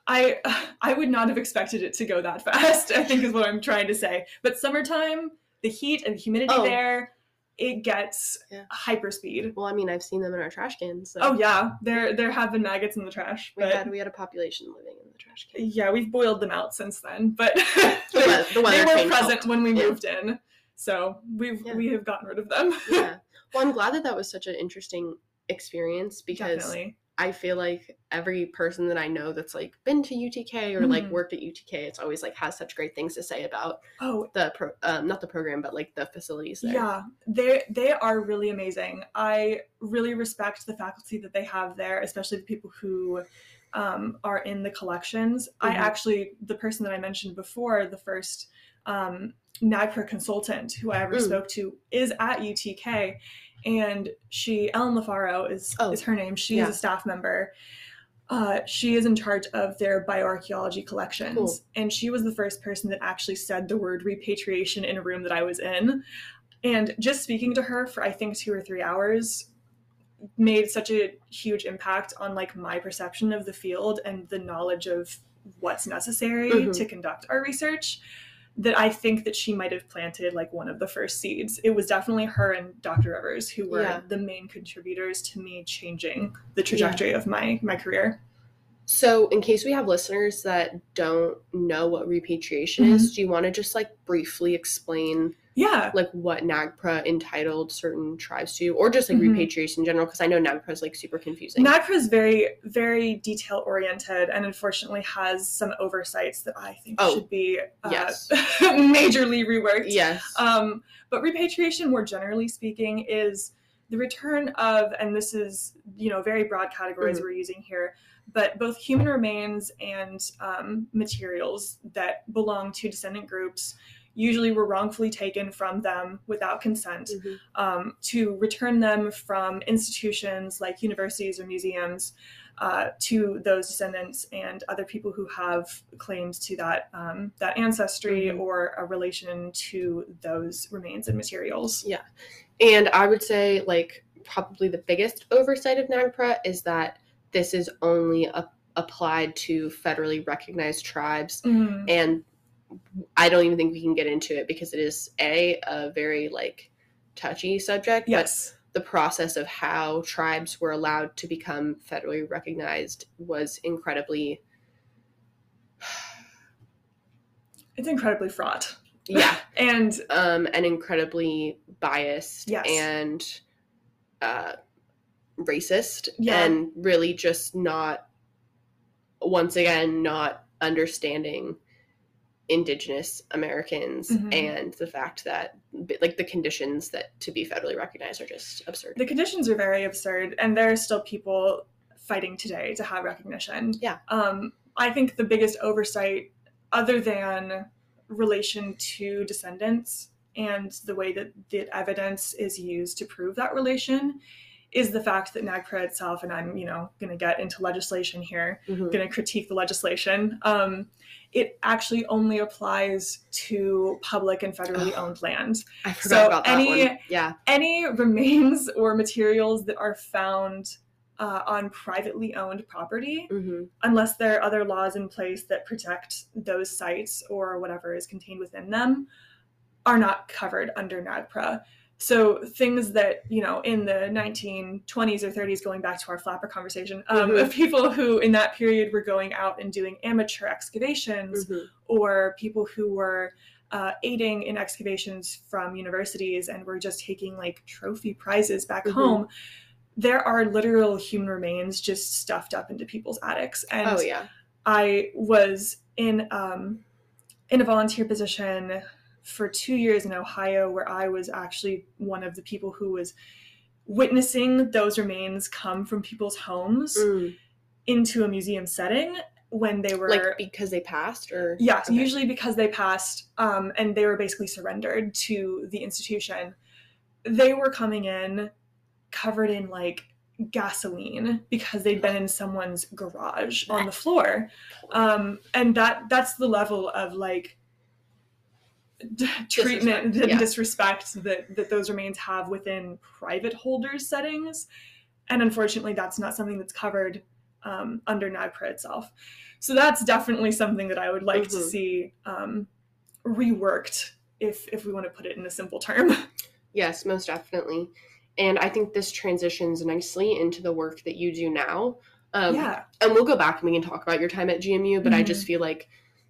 i [SIGHS] i would not have expected it to go that [LAUGHS] fast i think is what i'm trying to say but summertime the heat and humidity Oh. there it gets Yeah. hyper speed Well, I mean, I've seen them in our trash cans. So Oh yeah, there there have been maggots in the trash, we but had we had a population living in the trash can. yeah, we've boiled them out since then. But [LAUGHS] The, they, we- the they were present helped. when we Yeah. moved in, so we've Yeah. we have gotten rid of them. yeah. Well, I'm glad that that was such an interesting experience because Definitely. I feel like every person that I know that's like been to UTK or like Mhm. worked at UTK, it's always like has such great things to say about Oh the pro, um, not the program, but like the facilities there. yeah, they they are really amazing. I really respect the faculty that they have there, especially the people who um, are in the collections. I Mhm. actually the person that I mentioned before, the first um, NAGPRA consultant who I ever Mm. spoke to, is at UTK, and she Ellen LaFaro is Oh, is her name. She yeah. is a staff member. Uh, she is in charge of their bioarchaeology collections, Cool. and she was the first person that actually said the word repatriation in a room that I was in. And just speaking to her for I think two or three hours made such a huge impact on like my perception of the field and the knowledge of what's necessary Mhm. to conduct our research that I think that she might have planted like one of the first seeds. It was definitely her and Dr. Rivers who were Yeah. the main contributors to me changing the trajectory of my my career. So, in case we have listeners that don't know what repatriation Mm-hmm. is, do you want to just like briefly explain Yeah. like what NAGPRA entitled certain tribes to, or just like Mhm. repatriation in general? Because I know NAGPRA is like super confusing. NAGPRA is very, very detail oriented and unfortunately has some oversights that I think Oh, should be uh, yes. [LAUGHS] majorly reworked. yes. Um, but repatriation, more generally speaking, is the return of, and this is, you know, very broad categories Mhm. we're using here, but both human remains and um, materials that belong to descendant groups usually were wrongfully taken from them without consent Mhm. um, to return them from institutions like universities or museums uh, to those descendants and other people who have claims to that um, that ancestry Mhm. or a relation to those remains and materials. Yeah, and I would say, like, probably the biggest oversight of NAGPRA is that this is only a- applied to federally recognized tribes. Mm, And I don't even think we can get into it because it is a a very like touchy subject. yes. But the process of how tribes were allowed to become federally recognized was incredibly, [SIGHS] It's incredibly fraught. yeah, [LAUGHS] And um, and incredibly biased Yes. and uh, racist, Yeah. and really just not, once again, not understanding indigenous Americans Mhm. and the fact that like the conditions that to be federally recognized are just absurd. the conditions are very absurd and there are still people fighting today to have recognition Yeah. um, i think the biggest oversight other than relation to descendants and the way that the evidence is used to prove that relation is the fact that NAGPRA itself, and I'm, you know, going to get into legislation here, Mhm. going to critique the legislation. Um, it actually only applies to public and federally owned land. I forgot so about that any- one. Yeah. any remains or materials that are found uh, on privately owned property, hmm unless there are other laws in place that protect those sites or whatever is contained within them, are not covered under NAGPRA. So things that you know in the 1920s or 30s, going back to our flapper conversation, um, Mhm. of people who in that period were going out and doing amateur excavations hmm or people who were uh, aiding in excavations from universities and were just taking like trophy prizes back Mhm. home. There are literal human remains just stuffed up into people's attics. And Oh yeah. I was in um, in a volunteer position for two years in Ohio, where I was actually one of the people who was witnessing those remains come from people's homes Mm. into a museum setting when they were Like because they passed or yeah, Okay. usually because they passed um, and they were basically surrendered to the institution. They were coming in covered in like gasoline because they'd been in someone's garage on the floor um, and that that's the level of like d- treatment Disrespect, and yeah. disrespect that that those remains have within private holders settings and unfortunately that's not something that's covered um, under NAGPRA itself so that's definitely something that I would like to Mhm. see um, reworked if if we want to put it in a simple term [LAUGHS] Yes, most definitely. And I think this transitions nicely into the work that you do now. Um, yeah And we'll go back and we can talk about your time at GMU, but I Mhm. just feel like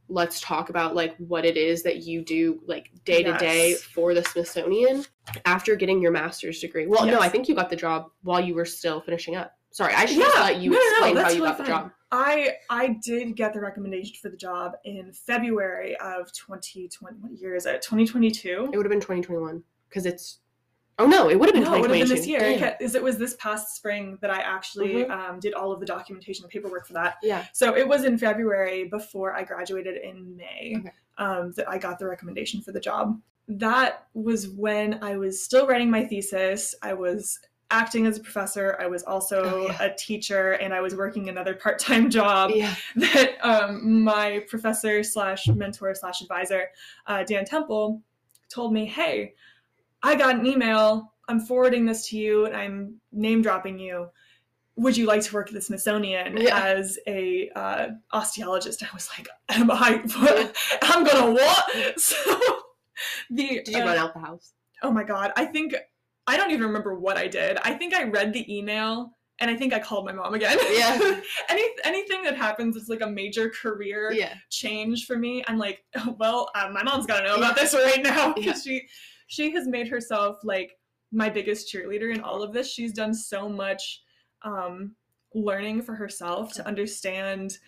let's talk about like what it is that you do like day to day for the Smithsonian after getting your master's degree. Well, no, I think you got the job while you were still finishing up. Sorry, I should Yeah. let you No, no, no, explain how you really got the job. I I did get the recommendation for the job in February of 2020. What year is it? 2022. It would have been 2021 because it's. Oh no, it would have been No, it would have been this year. Damn. It Is it was this past spring that I actually Mhm. um, did all of the documentation and paperwork for that. Yeah. So it was in February before I graduated in May Okay. um, that I got the recommendation for the job. That was when I was still writing my thesis. I was acting as a professor. I was also Oh, yeah. a teacher, and I was working another part-time job. Yeah. [LAUGHS] that um, my professor slash mentor slash advisor, uh, Dan Temple, told me, "Hey, I got an email. I'm forwarding this to you, and I'm name dropping you. Would you like to work at the Smithsonian Yeah. as a uh, osteologist?" I was like, "Am I? [LAUGHS] I'm gonna what?" [LAUGHS] So the Did you uh, run out the house? oh my god i think i don't even remember what i did i think i read the email and i think i called my mom again Yeah. [LAUGHS] Any, anything that happens is like a major career Yeah. change for me i'm like oh, well uh, my mom's got to know about this right now Yeah. she she has made herself like my biggest cheerleader in all of this she's done so much um learning for herself to understand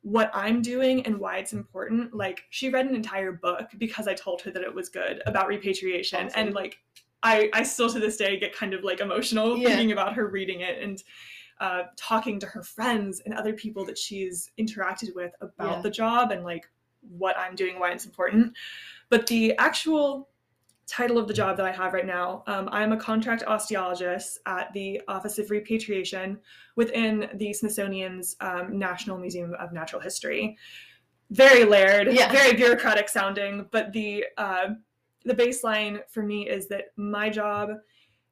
what I'm doing and why it's important. Like she read an entire book because I told her that it was good about repatriation Awesome. and like I I still to this day get kind of like emotional Yeah. thinking about her reading it and uh, talking to her friends and other people that she's interacted with about Yeah. the job and like what I'm doing, why it's important. But the actual title of the job that I have right now, um, I'm a contract osteologist at the Office of Repatriation within the Smithsonian's um, National Museum of Natural History. Very layered, Yeah. very bureaucratic sounding, but the uh, the baseline for me is that my job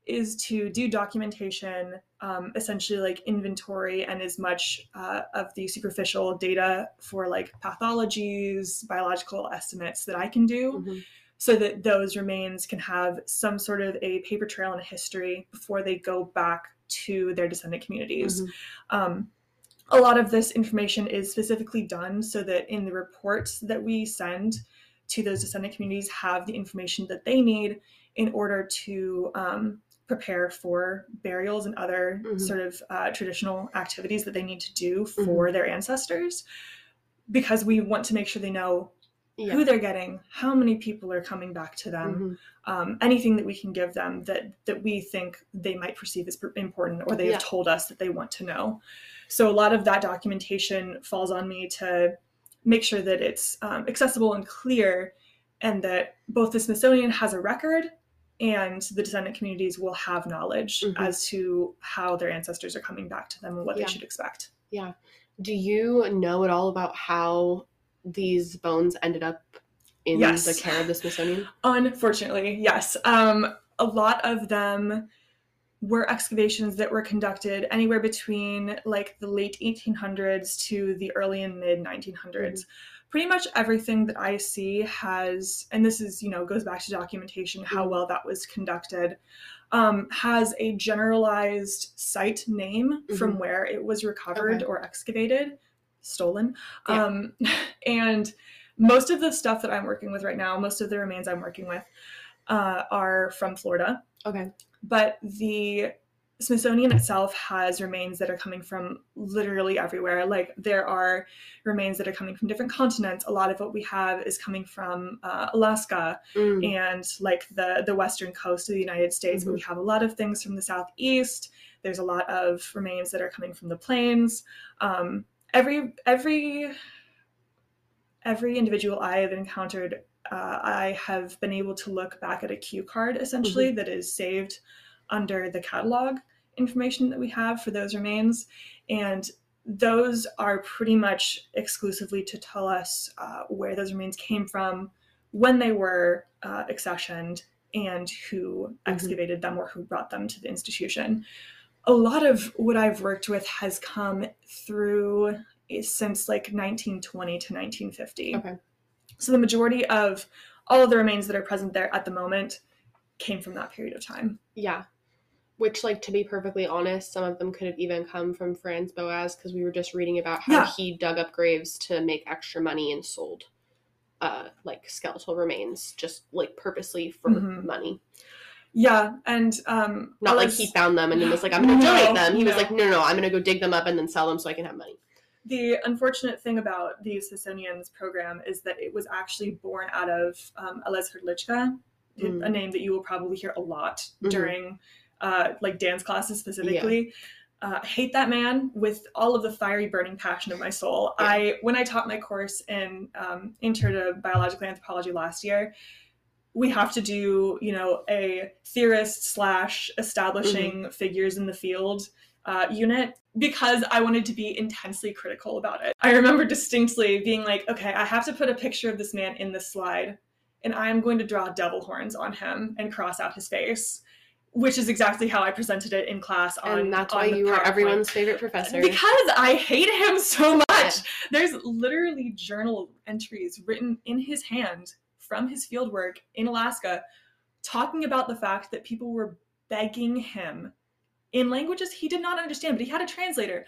is to do documentation, um, essentially like inventory and as much uh, of the superficial data for like pathologies, biological estimates that I can do Mhm. So that those remains can have some sort of a paper trail and a history before they go back to their descendant communities. Mhm. Um, a lot of this information is specifically done so that in the reports that we send to those descendant communities have the information that they need in order to um, prepare for burials and other Mhm. sort of uh, traditional activities that they need to do for their ancestors because we want to make sure they know Yeah. who they're getting, how many people are coming back to them, Mhm. um, anything that we can give them that that we think they might perceive as important or they Yeah. have told us that they want to know. So a lot of that documentation falls on me to make sure that it's um, accessible and clear, and that both the Smithsonian has a record and the descendant communities will have knowledge Mhm. as to how their ancestors are coming back to them and what Yeah. they should expect. Yeah. Do you know at all about how these bones ended up in Yes. the care of the Smithsonian? Unfortunately, yes. Um, a lot of them were excavations that were conducted anywhere between like the late 1800s to the early and mid 1900s. Pretty much everything that I see has, and this is, you know, goes back to documentation, how Mhm. well that was conducted, um, has a generalized site name from where it was recovered Okay. or excavated, stolen. Yeah. Um, [LAUGHS] and most of the stuff that I'm working with right now, most of the remains I'm working with, uh, are from Florida. Okay. But the Smithsonian itself has remains that are coming from literally everywhere. Like there are remains that are coming from different continents. A lot of what we have is coming from uh, Alaska Mm. and like the the western coast of the United States. But we have a lot of things from the southeast. There's a lot of remains that are coming from the plains. Um, every every every individual I have encountered, uh, I have been able to look back at a cue card essentially that is saved under the catalog information that we have for those remains. And those are pretty much exclusively to tell us uh, where those remains came from, when they were uh, accessioned, and who excavated them or who brought them to the institution. A lot of what I've worked with has come through eh, since like 1920 to 1950. Okay. So the majority of all of the remains that are present there at the moment came from that period of time. Yeah. Which, like, to be perfectly honest, some of them could have even come from Franz Boas because we were just reading about how Yeah. he dug up graves to make extra money and sold, uh, like skeletal remains, just like purposely for Mhm. money. Yeah, and um, Not like he found them and then was like, "I'm going to No, donate them." He was like, "No, no, no, I'm going to go dig them up and then sell them so I can have money." The unfortunate thing about the Smithsonian's program is that it was actually born out of um, Aleš Hrdlička, Mm. a name that you will probably hear a lot Mhm. during uh, like dance classes specifically. Uh, hate that man with all of the fiery burning passion of my soul. Yeah. I when I taught my course in um, Intro to Biological Anthropology last year, we have to do you know a theorist slash establishing figures in the field uh, unit because I wanted to be intensely critical about it. I remember distinctly being like, okay, I have to put a picture of this man in this slide, and I am going to draw devil horns on him and cross out his face, which is exactly how I presented it in class. On, and that's on why you were PowerPoint. everyone's favorite professor. Because I hate him so much. Yeah. There's literally journal entries written in his hand from his fieldwork in Alaska talking about the fact that people were begging him in languages he did not understand, but he had a translator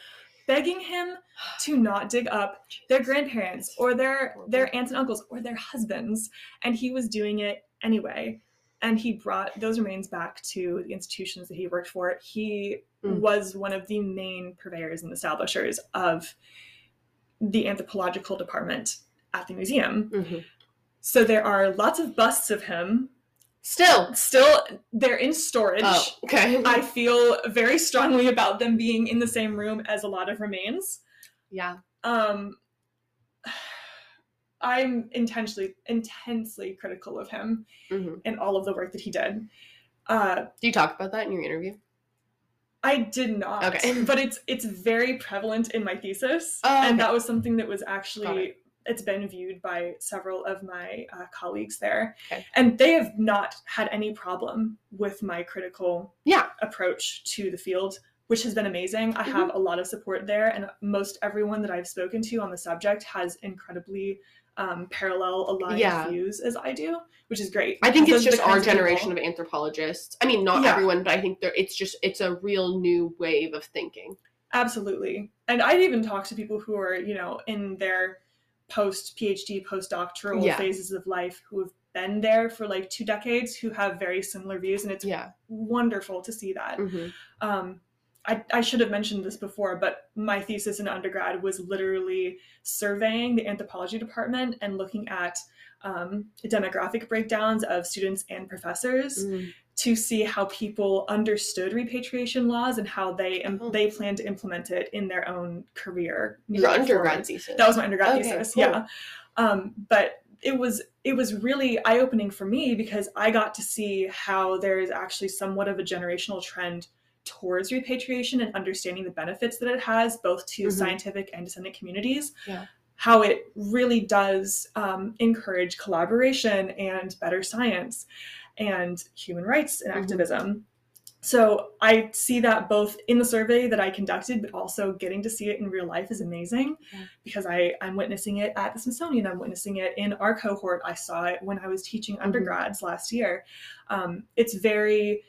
begging him to not dig up their grandparents or their their aunts and uncles or their husbands. And he was doing it anyway. And he brought those remains back to the institutions that he worked for. He Mm. was one of the main purveyors and establishers of the anthropological department at the museum. Mhm. So there are lots of busts of him Still. still they're in storage Oh, okay. I feel very strongly about them being in the same room as a lot of remains. yeah. Um, [SIGHS] I'm intentionally, intensely critical of him hmm and all of the work that he did. Uh, Do you talk about that in your interview? I did not, Okay. [LAUGHS] but it's it's very prevalent in my thesis, Oh, and that was something that was actually it's been viewed by several of my uh, colleagues there, Okay. and they have not had any problem with my critical Yeah. approach to the field, which has been amazing. I Mm-hmm. have a lot of support there, and most everyone that I've spoken to on the subject has incredibly um, parallel aligned Yeah. views as I do, which is great. I think Those it's just our kinds of people- generation of anthropologists. I mean, not Yeah. everyone, but I think there it's just it's a real new wave of thinking. Absolutely. And I've even talked to people who are, you know, in their post PhD, postdoctoral Yeah. phases of life who have been there for like two decades who have very similar views. And it's Yeah. wonderful to see that. hmm Um, I, I should have mentioned this before, but my thesis in undergrad was literally surveying the anthropology department and looking at um, demographic breakdowns of students and professors to see how people understood repatriation laws and how they Oh. they plan to implement it in their own career. Your undergrad thesis. That was my undergrad Okay, thesis. cool. Yeah. Um, but it was it was really eye opening for me because I got to see how there is actually somewhat of a generational trend towards repatriation and understanding the benefits that it has both to Mhm. scientific and descendant communities. Yeah. How it really does um, encourage collaboration and better science and human rights and Mhm. activism. So I see that both in the survey that I conducted, but also getting to see it in real life is amazing Yeah. because I, I'm witnessing it at the Smithsonian. I'm witnessing it in our cohort. I saw it when I was teaching Mhm. undergrads last year. Um, it's very,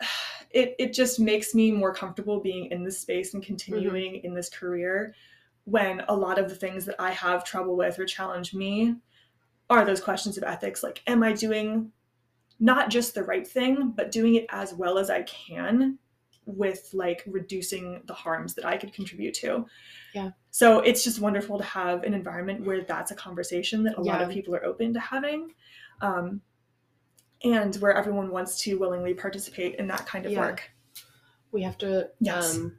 [SIGHS] it, it just makes me more comfortable being in this space and continuing in this career when a lot of the things that I have trouble with or challenge me are those questions of ethics like, am I doing not just the right thing, but doing it as well as I can with like reducing the harms that I could contribute to. Yeah. So it's just wonderful to have an environment where that's a conversation that a lot of people are open to having. Um, and where everyone wants to willingly participate in that kind of Yeah. work. we have to Yes. um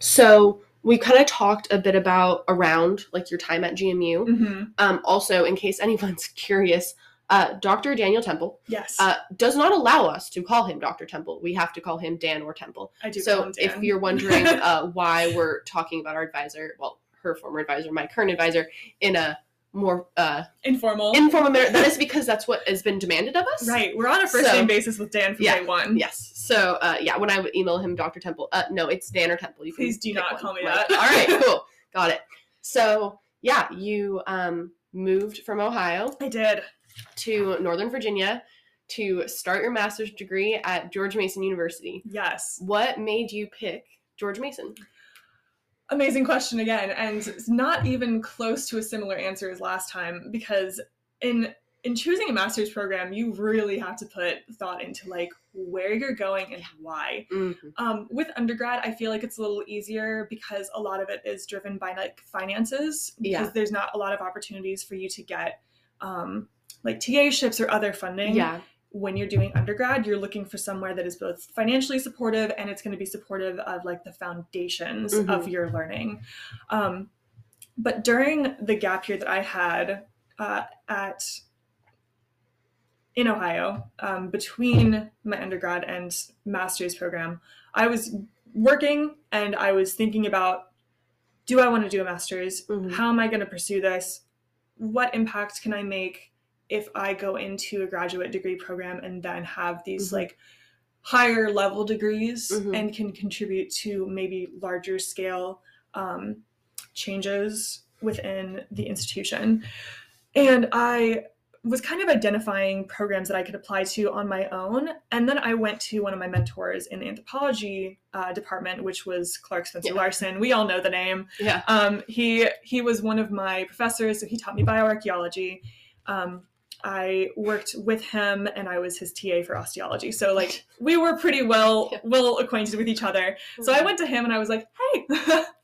so we kind of talked a bit about around like your time at GMU. hmm Um also in case [LAUGHS] anyone's curious, Uh, Dr. Daniel Temple Yes, uh, does not allow us to call him Dr. Temple. We have to call him Dan or Temple. I do. So if you're wondering [LAUGHS] uh, why we're talking about our advisor, well, her former advisor, my current advisor, in a more uh, informal, informal manner, that is because that's what has been demanded of us. right? We're on a first So- name basis with Dan from Yeah, day one. Yes. So uh, yeah, when I would email him Dr. Temple, uh, no, it's Dan or Temple. You Please do not one. call me Like, that. All right, [LAUGHS] cool, got it. So yeah, you um, moved from Ohio I did. To Northern Virginia to start your master's degree at George Mason University. Yes. What made you pick George Mason? Amazing question again, and it's not even close to a similar answer as last time because in in choosing a master's program, you really have to put thought into like where you're going and why. Mhm. Um, with undergrad, I feel like it's a little easier because a lot of it is driven by like finances. Because Yeah. there's not a lot of opportunities for you to get um, like TA ships or other funding. Yeah. When you're doing undergrad, you're looking for somewhere that is both financially supportive and it's going to be supportive of like the foundations Mhm. of your learning. Um, but during the gap year that I had uh, at in Ohio, um, between my undergrad and master's program, I was working and I was thinking about do I want to do a master's? Mhm. How am I going to pursue this? What impact can I make if I go into a graduate degree program and then have these Mhm. like higher level degrees Mhm. and can contribute to maybe larger scale um, changes within the institution? And I was kind of identifying programs that I could apply to on my own. And then I went to one of my mentors in the anthropology uh, department, which was Clark Spencer Yeah. Larson. We all know the name. Yeah. Um, he he was one of my professors, so he taught me bioarchaeology. Um, I worked with him, and I was his TA for mm. osteology. So like we were pretty well [LAUGHS] Yeah. well acquainted with each other. So I mm-hmm. went to him and I was like, "Hey,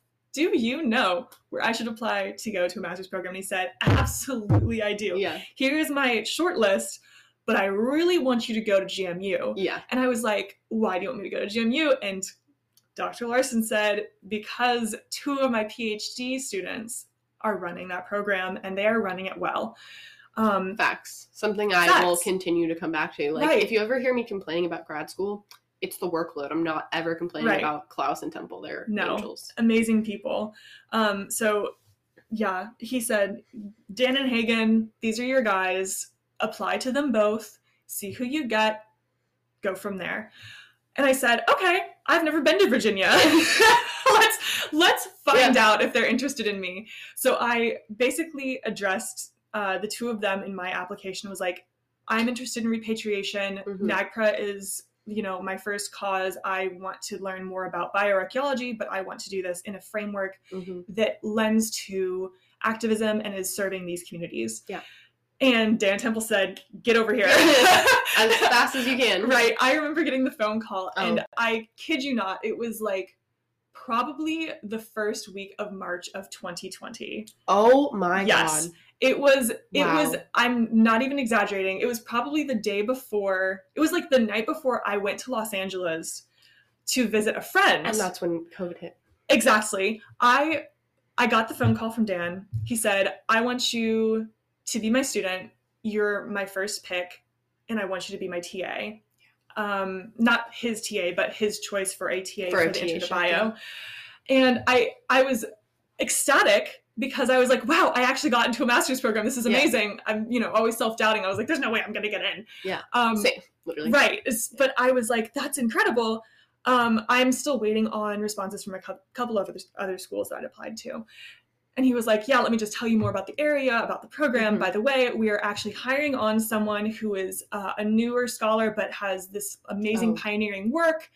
[LAUGHS] do you know where I should apply to go to a master's program?" And he said, "Absolutely, I do. Yeah. Here's my short list, but I really want you to go to GMU." Yeah. And I was like, why do you want me to go to GMU? And Dr. Larson said, because two of my PhD students are running that program and they are running it well. Um, Facts. Something I will continue to come back to. Like, Right. if you ever hear me complaining about grad school, it's the workload. I'm not ever complaining Right. about Klaus and Temple. They're No. angels. amazing people. Um, so, yeah, he said, Dan and Haagen, these are your guys. Apply to them both, see who you get, go from there. And I said, okay, I've never been to Virginia. [LAUGHS] let's let's find out if they're interested in me. So I basically addressed uh, the two of them in my application. Was like, I'm interested in repatriation. Mhm. NAGPRA is you know my first cause. I want to learn more about bioarchaeology, but I want to do this in a framework Mhm. that lends to activism and is serving these communities. Yeah. And Dan Temple said, "Get over here." [LAUGHS] As fast as you can. [LAUGHS] Right. I remember getting the phone call, Oh. and I kid you not, it was like probably the first week of March of 2020. Oh my Yes. god. It was, it was, I'm not even exaggerating. It was probably the day before, it was like the night before I went to Los Angeles to visit a friend. And that's when COVID hit. Exactly. I I got the phone call from Dan. He said, "I want you to be my student. You're my first pick, and I want you to be my TA." Um, not his TA, but his choice for a TA For for, the intro to bio. And I I was ecstatic because I was like, "Wow, I actually got into a master's program. This is Yeah. amazing." I'm you know always self doubting. I was like, "There's no way I'm gonna get in." Yeah. Um, Same, literally. Right. It's- But I was like, that's incredible. Um, I'm still waiting on responses from a cou- couple of other, other schools that I'd applied to. And he was like, yeah, let me just tell you more about the area, about the program. Mhm. By the way, we are actually hiring on someone who is uh, a newer scholar but has this amazing Oh. pioneering work.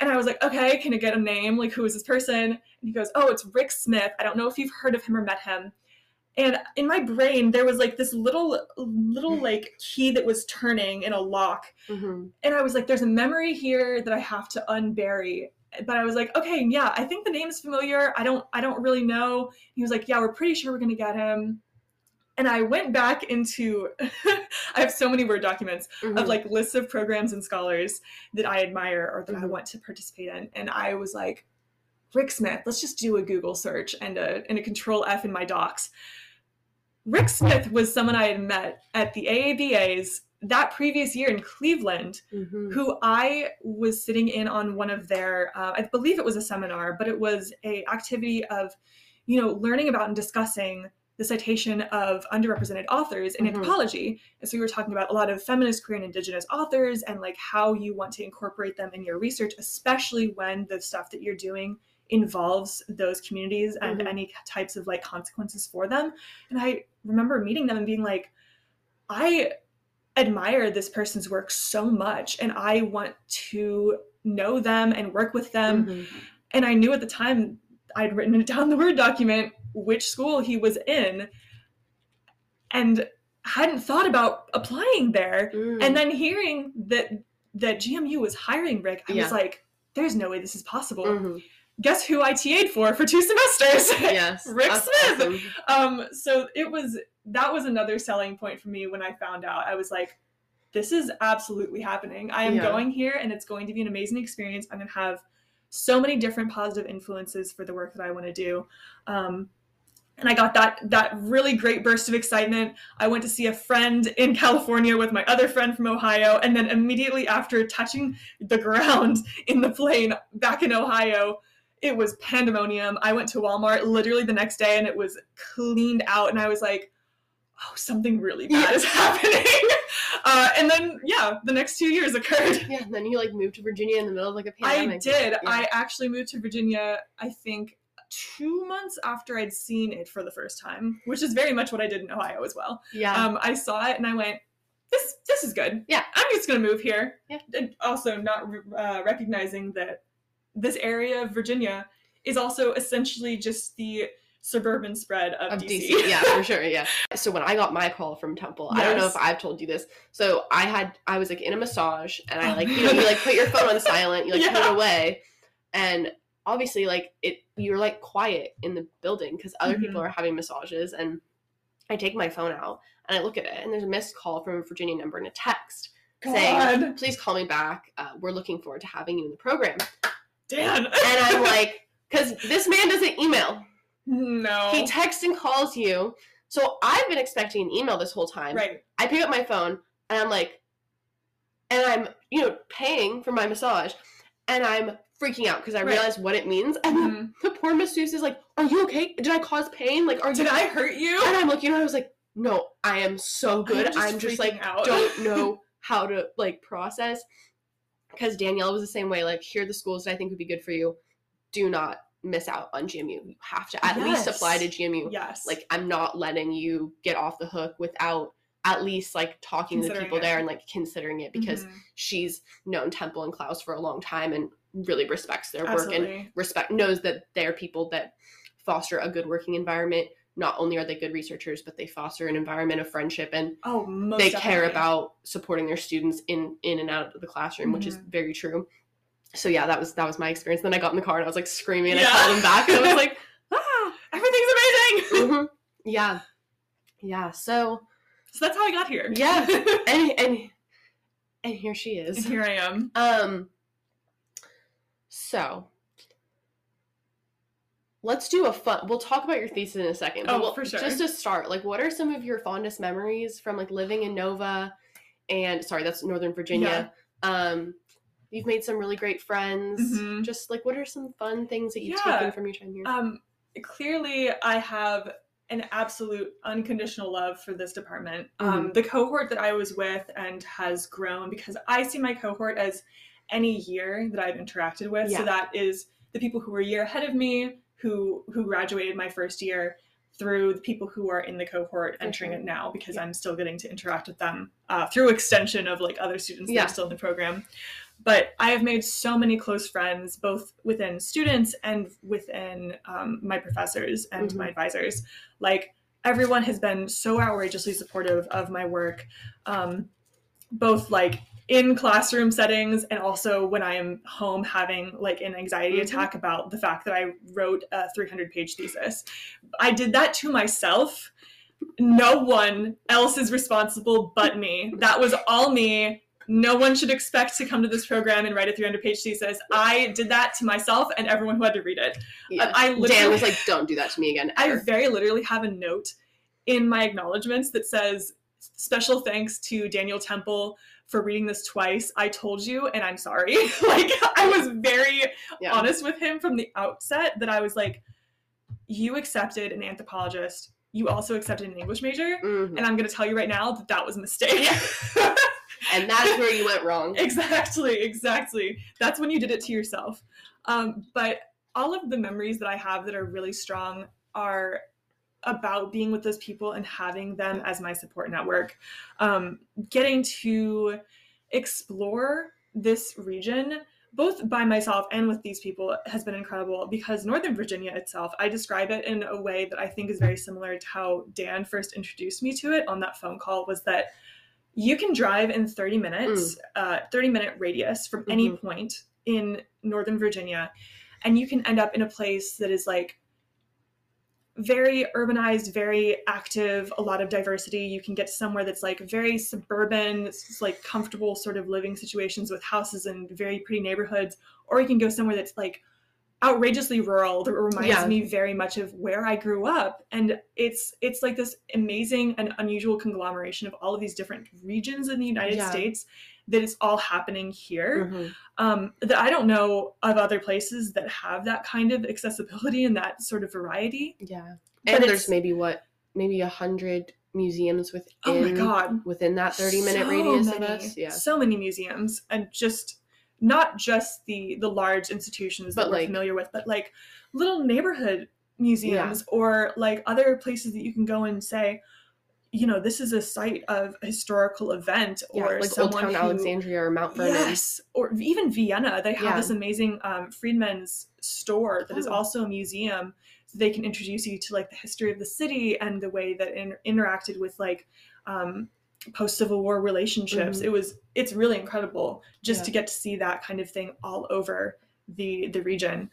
And I was like, okay, can I get a name? Like, who is this person? And he goes, oh, it's Rick Smith. I don't know if you've heard of him or met him. And in my brain, there was like this little, little like key that was turning in a lock Mhm. and I was like, there's a memory here that I have to unbury. But I was like, okay, yeah, I think the name's familiar. I don't I don't really know. He was like, yeah, we're pretty sure we're gonna get him. And I went back into [LAUGHS] I have so many Word documents Mhm. of like lists of programs and scholars that I admire or that I Mhm. want to participate in. And I was like, Rick Smith, let's just do a Google search and a and a control F in my docs. Rick Smith was someone I had met at the AABA's that previous year in Cleveland, Mhm. who I was sitting in on one of their, uh, I believe it was a seminar, but it was a activity of, you know, learning about and discussing the citation of underrepresented authors in Mhm. anthropology. And so we were talking about a lot of feminist, queer, and indigenous authors and like how you want to incorporate them in your research, especially when the stuff that you're doing involves those communities and Mhm. any types of like consequences for them. And I remember meeting them and being like, I admire this person's work so much and I want to know them and work with them. Mhm. And I knew at the time I'd written it [LAUGHS] down the Word document which school he was in and hadn't thought about applying there. Mm. And then hearing that that GMU was hiring Rick, I Yeah. was like, there's no way this is possible. Mhm. Guess who I TA'd for for two [LAUGHS] semesters? yes, [LAUGHS] Rick Smith. awesome. um so it was that was another selling point for me when i found out i was like this is absolutely happening i am Yeah. going here and it's going to be an amazing experience i'm going to have so many different positive influences for the work that i want to do um, and i got that that really great burst of excitement i went to see a friend in california with my other friend from ohio and then immediately after touching the ground [LAUGHS] in the plane back in ohio it was pandemonium. I went to Walmart literally the next day and it was cleaned out, and I was like, oh, something really bad is [LAUGHS] happening. Uh, and then, yeah, the next two years occurred. Yeah, and then you like moved to Virginia in the middle of like a pandemic. I did. Yeah. I actually moved to Virginia, I think, two months after I'd seen it for the first time, which is very much what I did in Ohio as well. yeah. Um, I saw it and I went, this this is good. Yeah. I'm just gonna move here. Yeah. And also not uh, recognizing that this area of Virginia is also essentially just the suburban spread of, of DC. DC. Yeah, for [LAUGHS] sure. Yeah. So when I got my call from Temple, I don't know if I've told you this. So I had I was like in a massage and I like you know [LAUGHS] you like put your phone on silent, you like put it away, and obviously like it you're like quiet in the building because other people Mhm. are having massages and I take my phone out and I look at it and there's a missed call from a Virginia number and a text saying please call me back. Uh, we're looking forward to having you in the program. Dan. And I'm like [LAUGHS] because this man doesn't email. no. He texts and calls you. So I've been expecting an email this whole time. right. I pick up my phone and I'm like, and I'm, you know, paying for my massage and I'm freaking out because I Right. realize what it means. And the, Mhm. the poor masseuse is like, Are you okay? Did I cause pain? Like, are Did you. I hurt you? And I'm looking at her, I was like, No, I am so good. just I'm just, like, out. don't [LAUGHS] know how to like process. Because Danielle was the same way. Like, here are the schools that I think would be good for you. Do not miss out on GMU. You have to at least apply to GMU Yes. like i'm not letting you get off the hook without at least like talking to the people it. there and like considering it because Mhm. she's known temple and klaus for a long time and really respects their work and respect knows that they're people that foster a good working environment not only are they good researchers but they foster an environment of friendship and Oh, most they care about supporting their students in in and out of the classroom which is Mhm. very true so yeah that was that was my experience then i got in the car and i was like screaming and Yeah. i called him back and i was like [LAUGHS] ah Everything's amazing. [LAUGHS] Mhm. yeah yeah so so that's how I got here. Yeah. [LAUGHS] and and and here she and is here I am. um so let's do a fun we'll talk about your thesis in a second but Oh, we'll- for sure. just to start like what are some of your fondest memories from like living in nova and sorry that's northern virginia um you've made some really great friends Mhm. just like what are some fun things that you've Yeah. taken from your time here Um, clearly, I have an absolute unconditional love for this department. Mm-hmm. Um, the cohort that I was with and has grown because I see my cohort as any year that I've interacted with. Yeah. So that is the people who were a year ahead of me, who who graduated my first year, through the people who are in the cohort entering it now because Yeah. I'm still getting to interact with them uh, through extension of like other students that are still in the program. But I have made so many close friends, both within students and within um, my professors and Mhm. my advisors. Like everyone has been so outrageously supportive of my work, um, both like in classroom settings and also when I am home having like an anxiety Mhm. attack about the fact that I wrote a 300 page thesis. I did that to myself. No one else is responsible but me. That was all me. No one should expect to come to this program and write a 300 page thesis. I did that to myself and everyone who had to read it. yeah. I literally dan was like don't do that to me again I very literally have a note in my acknowledgments that says special thanks to Daniel Temple for reading this twice. I told you, and I'm sorry. [LAUGHS] like I was very Yeah. honest with him from the outset that I was like, you accepted an anthropologist. You also accepted an English major. Mhm. And I'm going to tell you right now that that was a mistake. [LAUGHS] And that's where you went wrong. exactly, exactly. That's when you did it to yourself. Um, but all of the memories that I have that are really strong are about being with those people and having them as my support network. Um, getting to explore this region both by myself and with these people has been incredible because Northern Virginia itself, I describe it in a way that I think is very similar to how Dan first introduced me to it on that phone call was that you can drive in 30 minutes, uh, 30 minute radius from any Mhm. point in Northern Virginia, and you can end up in a place that is like very urbanized, very active, a lot of diversity. You can get somewhere that's like very suburban, like comfortable sort of living situations with houses and very pretty neighborhoods, or you can go somewhere that's like outrageously rural that reminds Yeah. me very much of where I grew up. And it's it's like this amazing and unusual conglomeration of all of these different regions in the United Yeah. States that is all happening here Mhm. um, that I don't know of other places that have that kind of accessibility and that sort of variety. Yeah. And it's- there's maybe what, maybe a hundred museums within Oh my god, within that 30 minute So radius of us. Yeah. so many museums, and just not just the the large institutions that But, we're like- familiar with, but like little neighborhood museums or like other places that you can go and say, you know, this is a site of a historical event Yeah, or like Old someone Town who, Alexandria or Mount Vernon. Yes, or even Vienna. They have Yeah. this amazing um, Freeman's store that is Oh. also a museum. So they can introduce you to like the history of the city and the way that it in- interacted with like um, post Civil War relationships. Mhm. It was it's really incredible just Yeah. to get to see that kind of thing all over the the region.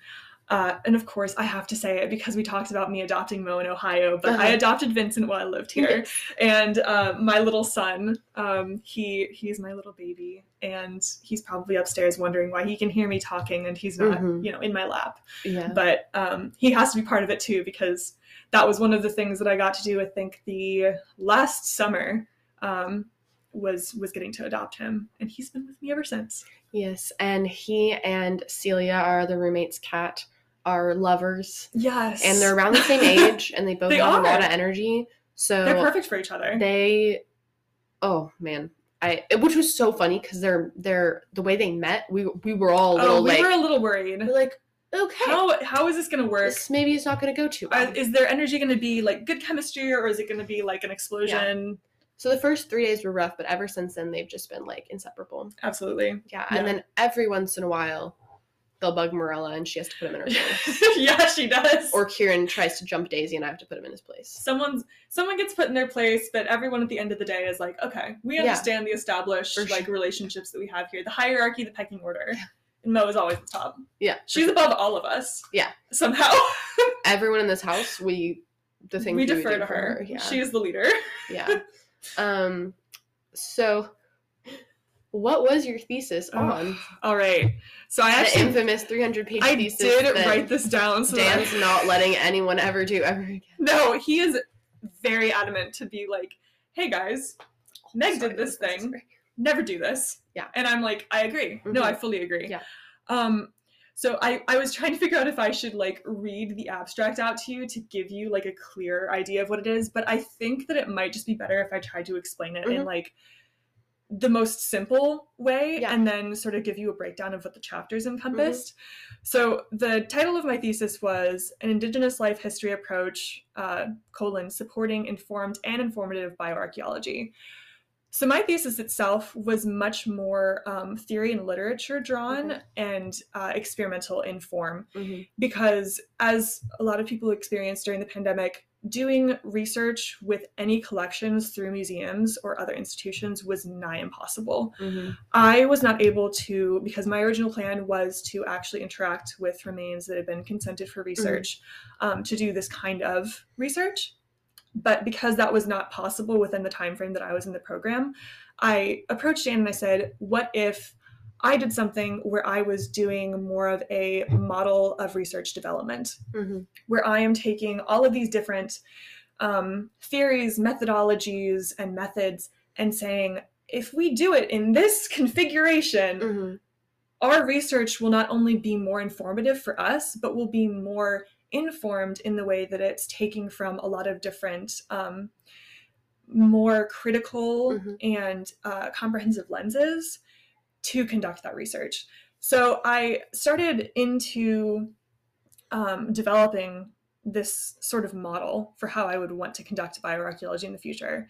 Uh, and of course, I have to say it because we talked about me adopting Mo in Ohio, but I Uh-huh. adopted Vincent while I lived here and uh, my little son um, he he's my little baby and he's probably upstairs wondering why he can hear me talking and he's not Mhm. you know in my lap Yeah. but um, he has to be part of it too because that was one of the things that i got to do i think the last summer um, was was getting to adopt him and he's been with me ever since Yes. And he and Celia, our other roommate's cat, are lovers. yes And they're around the same [LAUGHS] age and they both They have a lot of energy. So they're perfect for each other. they oh man. I which was so funny because they're they're the way they met we we were all a oh, little oh we like were a little worried. we're like okay how how is this going to work? this maybe it's not going to go too Are, well uh, is their energy going to be like good chemistry or is it going to be like an explosion? So the first three days were rough but ever since then they've just been like inseparable. Absolutely. Yeah, Yeah. and then every once in a while they'll bug morella and she has to put him in her [LAUGHS] place. Yeah she does. Or kieran tries to jump daisy and i have to put him in his place. Someone's someone gets put in their place but everyone at the end of the day is like okay we Yeah. understand the established For like relationships that we have here. The hierarchy the pecking order. And mo is always the top. Yeah she's sure. above all of us. Yeah. somehow. [LAUGHS] Everyone in this house we the thing we defer do to for her, yeah. She is the leader. Yeah. Um so what was your thesis Oh, on all right so i the actually infamous 300 page i thesis did that write this down so that I- dan's not letting anyone ever do ever again no he is very adamant to be like hey guys Meg Sorry, did this thing. sorry. never do this. Yeah. And I'm like, I agree. No, Mhm. I fully agree. Yeah. Um, so I, I was trying to figure out if I should like read the abstract out to you to give you like a clear idea of what it is, but I think that it might just be better if I tried to explain it in Mhm. like the most simple way Yeah. and then sort of give you a breakdown of what the chapters Mm-hmm. encompassed. So the title of my thesis was an Indigenous life history approach, uh, colon, supporting informed and informative bioarchaeology. So my thesis itself was much more um, theory and literature drawn Mhm. and uh, experimental in form Mhm. because as a lot of people experienced during the pandemic, doing research with any collections through museums or other institutions was nigh impossible. Mhm. I was not able to, because my original plan was to actually interact with remains that had been consented for research, um, to do this kind of research. But because that was not possible within the time frame that I was in the program, I approached Dan and I said, "What if I did something where I was doing more of a model of research development, Mhm. where I am taking all of these different um, theories, methodologies, and methods, and saying, if we do it in this [LAUGHS] configuration, Mm-hmm. our research will not only be more informative for us, but will be more informed in the way that it's taking from a lot of different, um, more critical Mhm. and uh, comprehensive lenses to conduct that research. So I started into um, developing this sort of model for how I would want to conduct bioarchaeology in the future.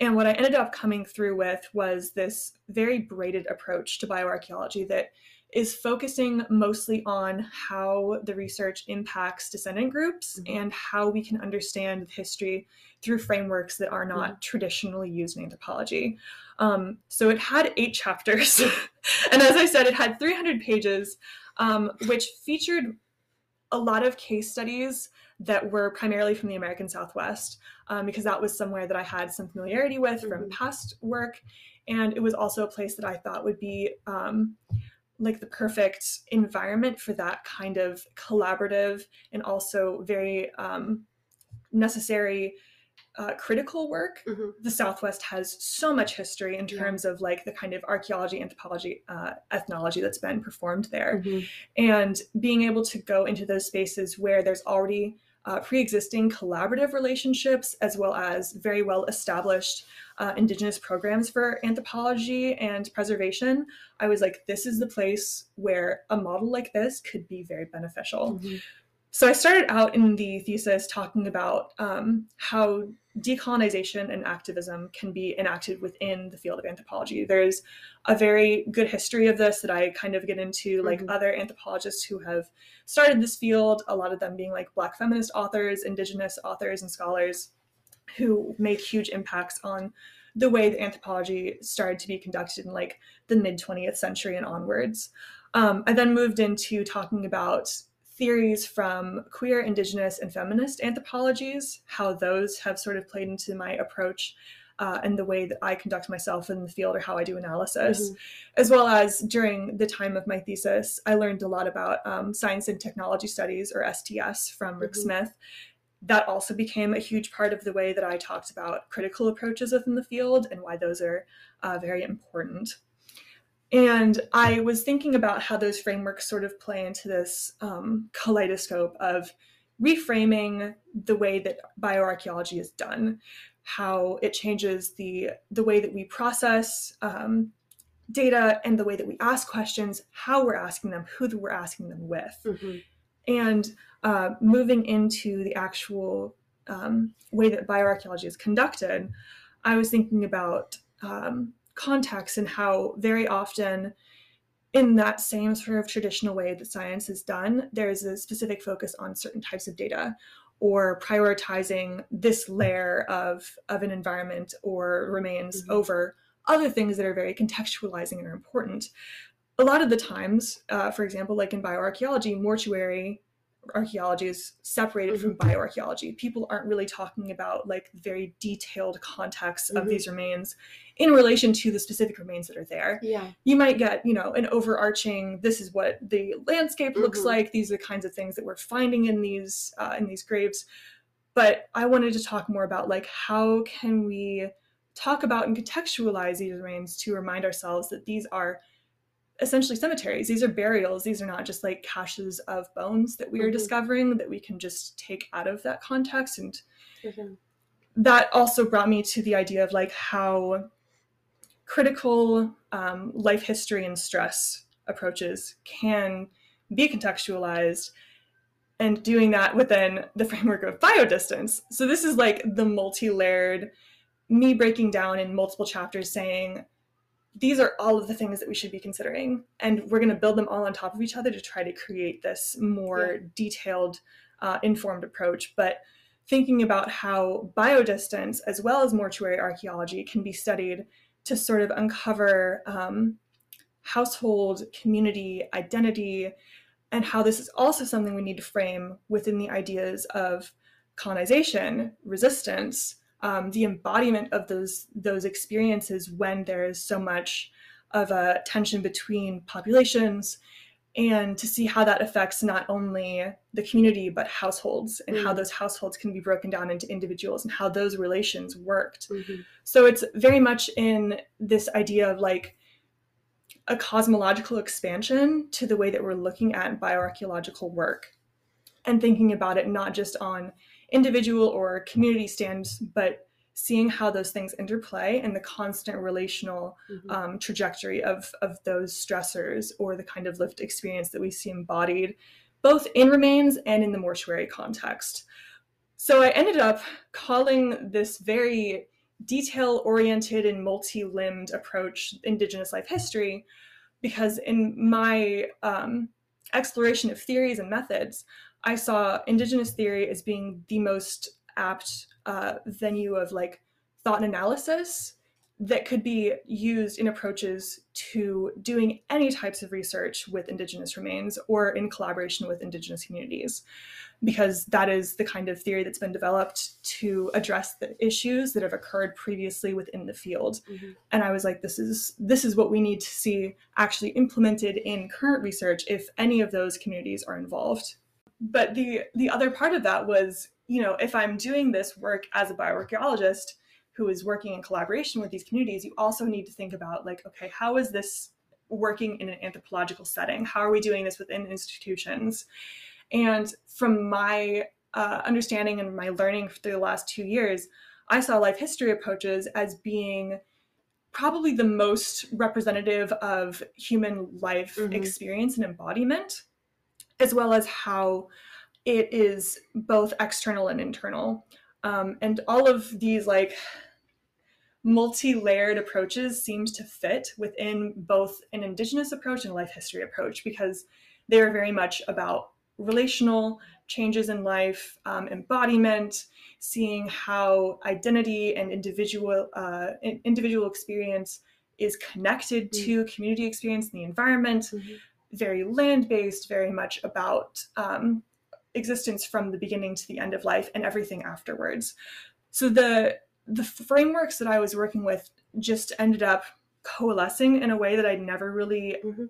And what I ended up coming through with was this very braided approach to bioarchaeology that is focusing mostly on how the research impacts descendant groups Mhm. and how we can understand history through frameworks that are not traditionally used in anthropology. Um, so it had eight chapters. [LAUGHS] and as I said, it had 300 pages, um, which featured a lot of case studies that were primarily from the American Southwest, um, because that was somewhere that I had some familiarity with from Mhm. past work. And it was also a place that I thought would be um, like the perfect environment for that kind of collaborative and also very um, necessary uh, critical work Mhm. the Southwest has so much history in Yeah. terms of like the kind of archaeology, anthropology, uh, ethnology that's been performed there, Mhm. and being able to go into those spaces where there's already uh, pre-existing collaborative relationships as well as very well established uh, indigenous programs for anthropology and preservation i was like this is the place where a model like this could be very beneficial Mhm. So I started out in the thesis talking about um, how decolonization and activism can be enacted within the field of anthropology. There's a very good history of this that I kind of get into, like Mhm. other anthropologists who have started this field, a lot of them being like Black feminist authors, Indigenous authors, and scholars who made huge impacts on the way that anthropology started to be conducted in like the mid 20th century and onwards. Um, I then moved into talking about theories from queer, indigenous, and feminist anthropologies, how those have sort of played into my approach uh, and the way that I conduct myself in the field or how I do analysis. Mhm. As well as during the time of my thesis, I learned a lot about um, science and technology studies or STS from Rick Mhm. Smith. That also became a huge part of the way that I talked about critical approaches within the field and why those are uh, very important. And I was thinking about how those frameworks sort of play into this um, kaleidoscope of reframing the way that bioarchaeology is done, how it changes the the way that we process um, data and the way that we ask questions, how we're asking them, who we're asking them with, Mhm. and uh, moving into the actual um, way that bioarchaeology is conducted. I was thinking about um, context and how very often in that same sort of traditional way that science is done, there's a specific focus on certain types of data or prioritizing this layer of, of an environment or remains Mhm. over other things that are very contextualizing and are important. A lot of the times, uh, for example, like in bioarchaeology, mortuary archaeology is separated from bioarchaeology. People aren't really talking about like very detailed context of Mhm. these remains in relation to the specific remains that are there. Yeah. You might get, you know, an overarching this is what the landscape looks Mhm. like, these are the kinds of things that we're finding in these uh, in these graves. But I wanted to talk more about like how can we talk about and contextualize these remains to remind ourselves that these are essentially cemeteries. These are burials. These are not just like caches of bones that we are Mhm. discovering that we can just take out of that context. And Mhm. that also brought me to the idea of like how critical um, life history and stress approaches can be contextualized and doing that within the framework of biodistance. So this is like the multi-layered me breaking down in multiple chapters saying these are all of the things that we should be considering. And we're going to build them all on top of each other to try to create this more detailed uh, informed approach. But thinking about how biodistance as well as mortuary archaeology can be studied to sort of uncover um, household community identity and how this is also something we need to frame within the ideas of colonization resistance um, the embodiment of those those experiences when there is so much of a tension between populations and to see how that affects not only the community but households and mm-hmm. how mm. those households can be broken down into individuals and how those relations worked. Mm-hmm. So it's very much in this idea of like a cosmological expansion to the way that we're looking at bioarchaeological work and thinking about it not just on individual or community stands, but seeing how those things interplay and the constant relational mm-hmm. um, trajectory of, of those stressors or the kind of lived experience that we see embodied both in remains and in the mortuary context. So I ended up calling this very detail oriented and multi limbed approach Indigenous life history because in my um, exploration of theories and methods, I saw Indigenous theory as being the most apt uh, venue of like thought and analysis that could be used in approaches to doing any types of research with Indigenous remains or in collaboration with Indigenous communities, because that is the kind of theory that's been developed to address the issues that have occurred previously within the field. Mm-hmm. And I was like, this is this is what we need to see actually implemented in current research if any of those communities are involved. But the the other part of that was, you know, if I'm doing this work as a bioarchaeologist, who is working in collaboration with these communities, you also need to think about like, okay, how is this working in an anthropological setting? How are we doing this within institutions? And from my uh, understanding and my learning through the last two years, I saw life history approaches as being probably the most representative of human life mm-hmm. experience and embodiment, as well as how it is both external and internal. Um, and all of these like multi-layered approaches seems to fit within both an indigenous approach and a life history approach because they are very much about relational changes in life um, embodiment seeing how identity and individual uh, individual experience is connected mm-hmm. to community experience in the environment mm-hmm. Very land-based very much about um, existence from the beginning to the end of life and everything afterwards so the the frameworks that I was working with just ended up coalescing in a way that I never really mm-hmm.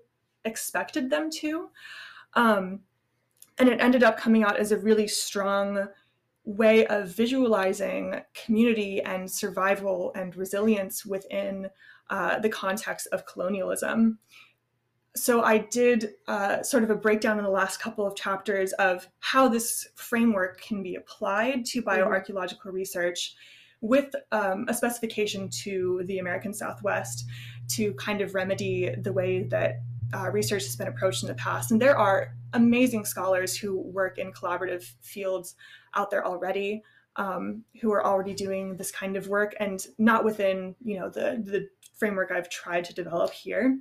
expected them to. Um, and it ended up coming out as a really strong way of visualizing community and survival and resilience within uh, the context of colonialism. So I did uh, sort of a breakdown in the last couple of chapters of how this framework can be applied to mm-hmm. bioarchaeological research with um, a specification to the American Southwest to kind of remedy the way that uh, research has been approached in the past. And there are amazing scholars who work in collaborative fields out there already. Um, who are already doing this kind of work and not within you know the the framework I've tried to develop here,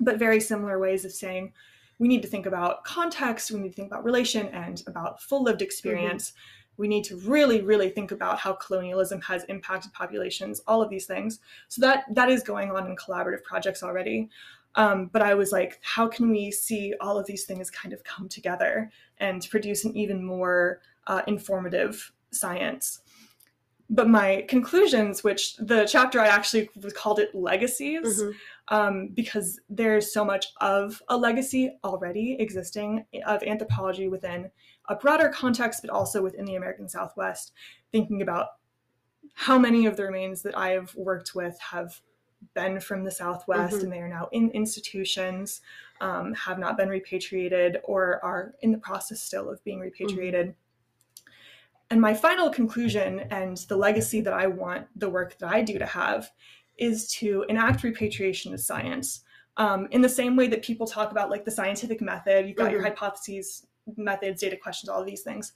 but very similar ways of saying we need to think about context, we need to think about relation and about full lived experience. Mm-hmm we need to really really think about how colonialism has impacted populations all of these things so that that is going on in collaborative projects already um, but i was like how can we see all of these things kind of come together and produce an even more uh, informative science but my conclusions which the chapter i actually called it legacies mm-hmm. Um, because there's so much of a legacy already existing of anthropology within a broader context, but also within the American Southwest, thinking about how many of the remains that I have worked with have been from the Southwest mm-hmm. and they are now in institutions, um, have not been repatriated, or are in the process still of being repatriated. Mm-hmm. And my final conclusion and the legacy that I want the work that I do to have is to enact repatriation as science. Um, in the same way that people talk about like the scientific method, you've got mm-hmm. your hypotheses, methods, data questions, all of these things.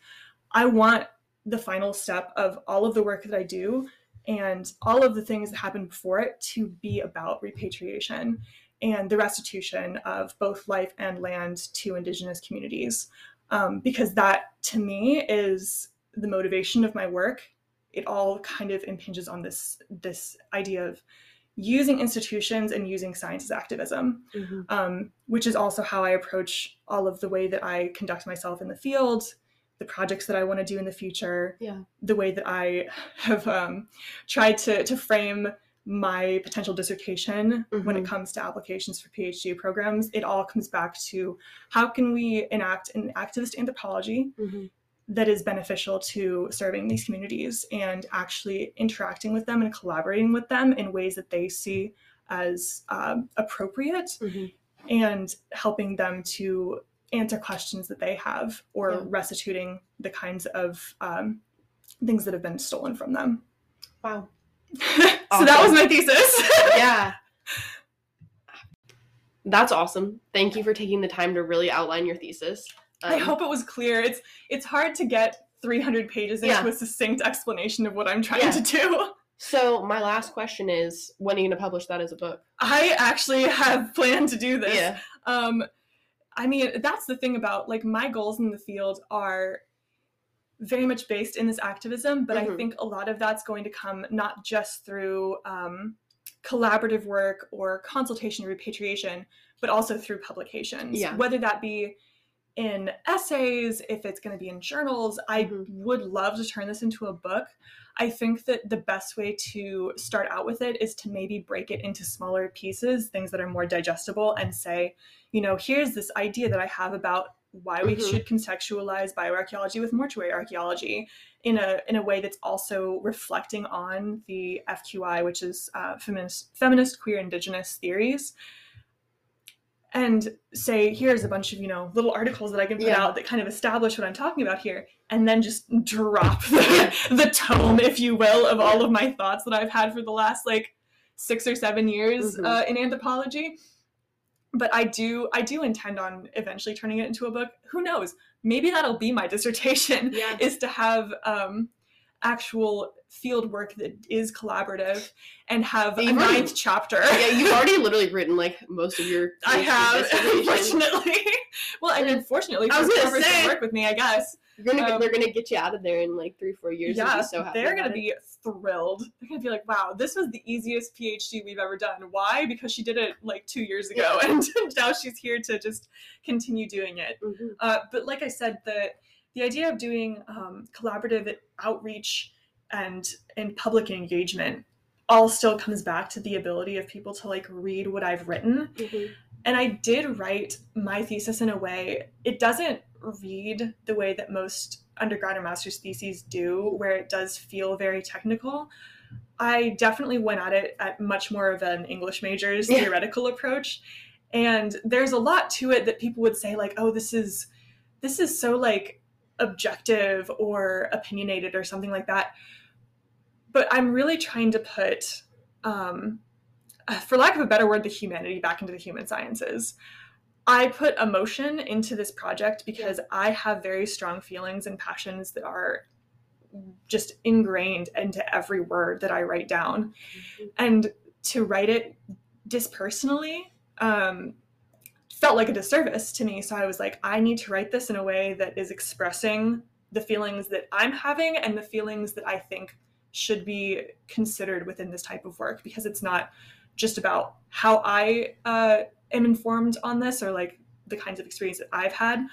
I want the final step of all of the work that I do and all of the things that happen before it to be about repatriation and the restitution of both life and land to Indigenous communities. Um, because that, to me, is the motivation of my work. It all kind of impinges on this this idea of using institutions and using science as activism, mm-hmm. um, which is also how I approach all of the way that I conduct myself in the field, the projects that I want to do in the future, yeah. the way that I [LAUGHS] have um, tried to, to frame my potential dissertation when it Mhm. comes to applications for PhD programs, it all comes back to how can we enact an activist anthropology Mhm. That is beneficial to serving these communities and actually interacting with them and collaborating with them in ways that they see as um, appropriate Mhm. and helping them to answer questions that they have or Yeah. restituting the kinds of um, things that have been stolen from them. Wow. [LAUGHS] so that was my thesis. [LAUGHS] Yeah. That's awesome. Thank you for taking the time to really outline your thesis. I Um, hope it was clear. It's it's hard to get 300 pages into Yeah. a succinct explanation of what I'm trying Yeah. to do. So my last question is, when are you gonna publish that as a book? I actually have planned to do this. Yeah. Um, I mean, that's the thing about like my goals in the field are very much based in this activism, but I Mhm. think a lot of that's going to come not just through um, collaborative work or consultation and repatriation, but also through publications. Yeah. Whether that be in essays, if it's going to be in journals, I would love to turn this into a book. I think that the best way to start out with it is to maybe break it into smaller pieces, things that are more digestible, and say, you know, here's this idea that I have about why we Mhm. should contextualize bioarchaeology with mortuary archaeology in a in a way that's also reflecting on the FQI, which is uh, feminist, feminist, queer, indigenous theories, and say, here's a bunch of you know little articles that I can put Yeah. out that kind of establish what I'm talking about here, and then just drop the, [LAUGHS] the tome, if you will, of all of my thoughts that I've had for the last like six or seven years Mhm. uh, in anthropology. But I do, I do intend on eventually turning it into a book. Who knows? Maybe that'll be my [LAUGHS] dissertation Yeah. is to have um, actual field work that is collaborative and have a You've already- ninth chapter. yeah, you've already [LAUGHS] literally written like most of your. I have, unfortunately. [LAUGHS] well, and unfortunately, I for was say- to work with me, I guess. You're gonna, Um, they're gonna get you out of there in like three, four years. yeah, be so happy they're gonna it. be thrilled. They're gonna be like, "Wow, this was the easiest PhD we've ever done." Why? Because she did it like two years ago, Yeah. [LAUGHS] and now she's here to just continue doing it. Mhm. Uh, but like I said, the the idea of doing um, collaborative outreach and and public engagement all still comes back to the ability of people to like read what I've written. Mhm. And I did write my thesis in a way it doesn't read the way that most undergrad or master's theses do, where it does feel very technical. I definitely went at it at much more of an English major's theoretical approach. And there's a lot to it that people would say, like, oh, this is this is so like objective or opinionated or something like that. But I'm really trying to put um, uh, for lack of a better word, the humanity back into the human sciences. I put emotion into this project because I have very strong feelings and passions that are just ingrained into every word that I write down. And to write it dispersonally um, felt like a disservice to me. So I was like, I need to write this in a way that is expressing the feelings that I'm having and the feelings that I think should be considered within this type of work because it's not just about how I uh, am informed on this or like the kinds of experience that I've had,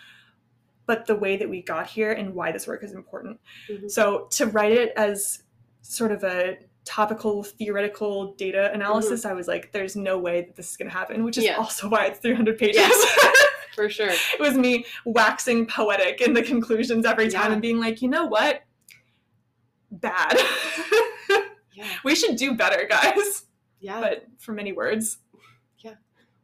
but the way that we got here and why this work is important. Mhm. So to write it as sort of a topical theoretical data mm-hmm. analysis, I was like, there's no way that this is going to happen, which is Yeah. also why it's 300 pages. Yeah. [LAUGHS] For sure. it was me waxing poetic in the conclusions every time Yeah. and being like, you know what? Bad. [LAUGHS] Yeah. we should do better, guys. Yeah. But for many words. Yeah.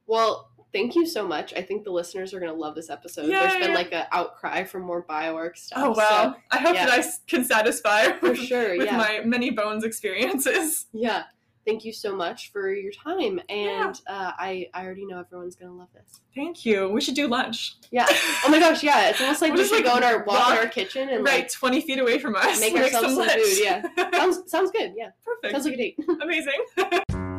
Well, thank you so much. I think the listeners are gonna love this episode. There's been like an outcry for more bioarc stuff. Oh wow! I hope yeah. I can satisfy [LAUGHS] for with, sure. with yeah. my many bones experiences. [LAUGHS] Yeah. Thank you so much for your time. And uh, I, I already know everyone's gonna love this. Thank you. We should do lunch. Yeah. Oh my gosh, yeah. It's almost [LAUGHS] like just, should like, go in our walk in walk our kitchen and right, like twenty feet away from us. make ourselves some lunch. food, yeah. sounds sounds good, yeah. Perfect. Sounds like a date. Amazing.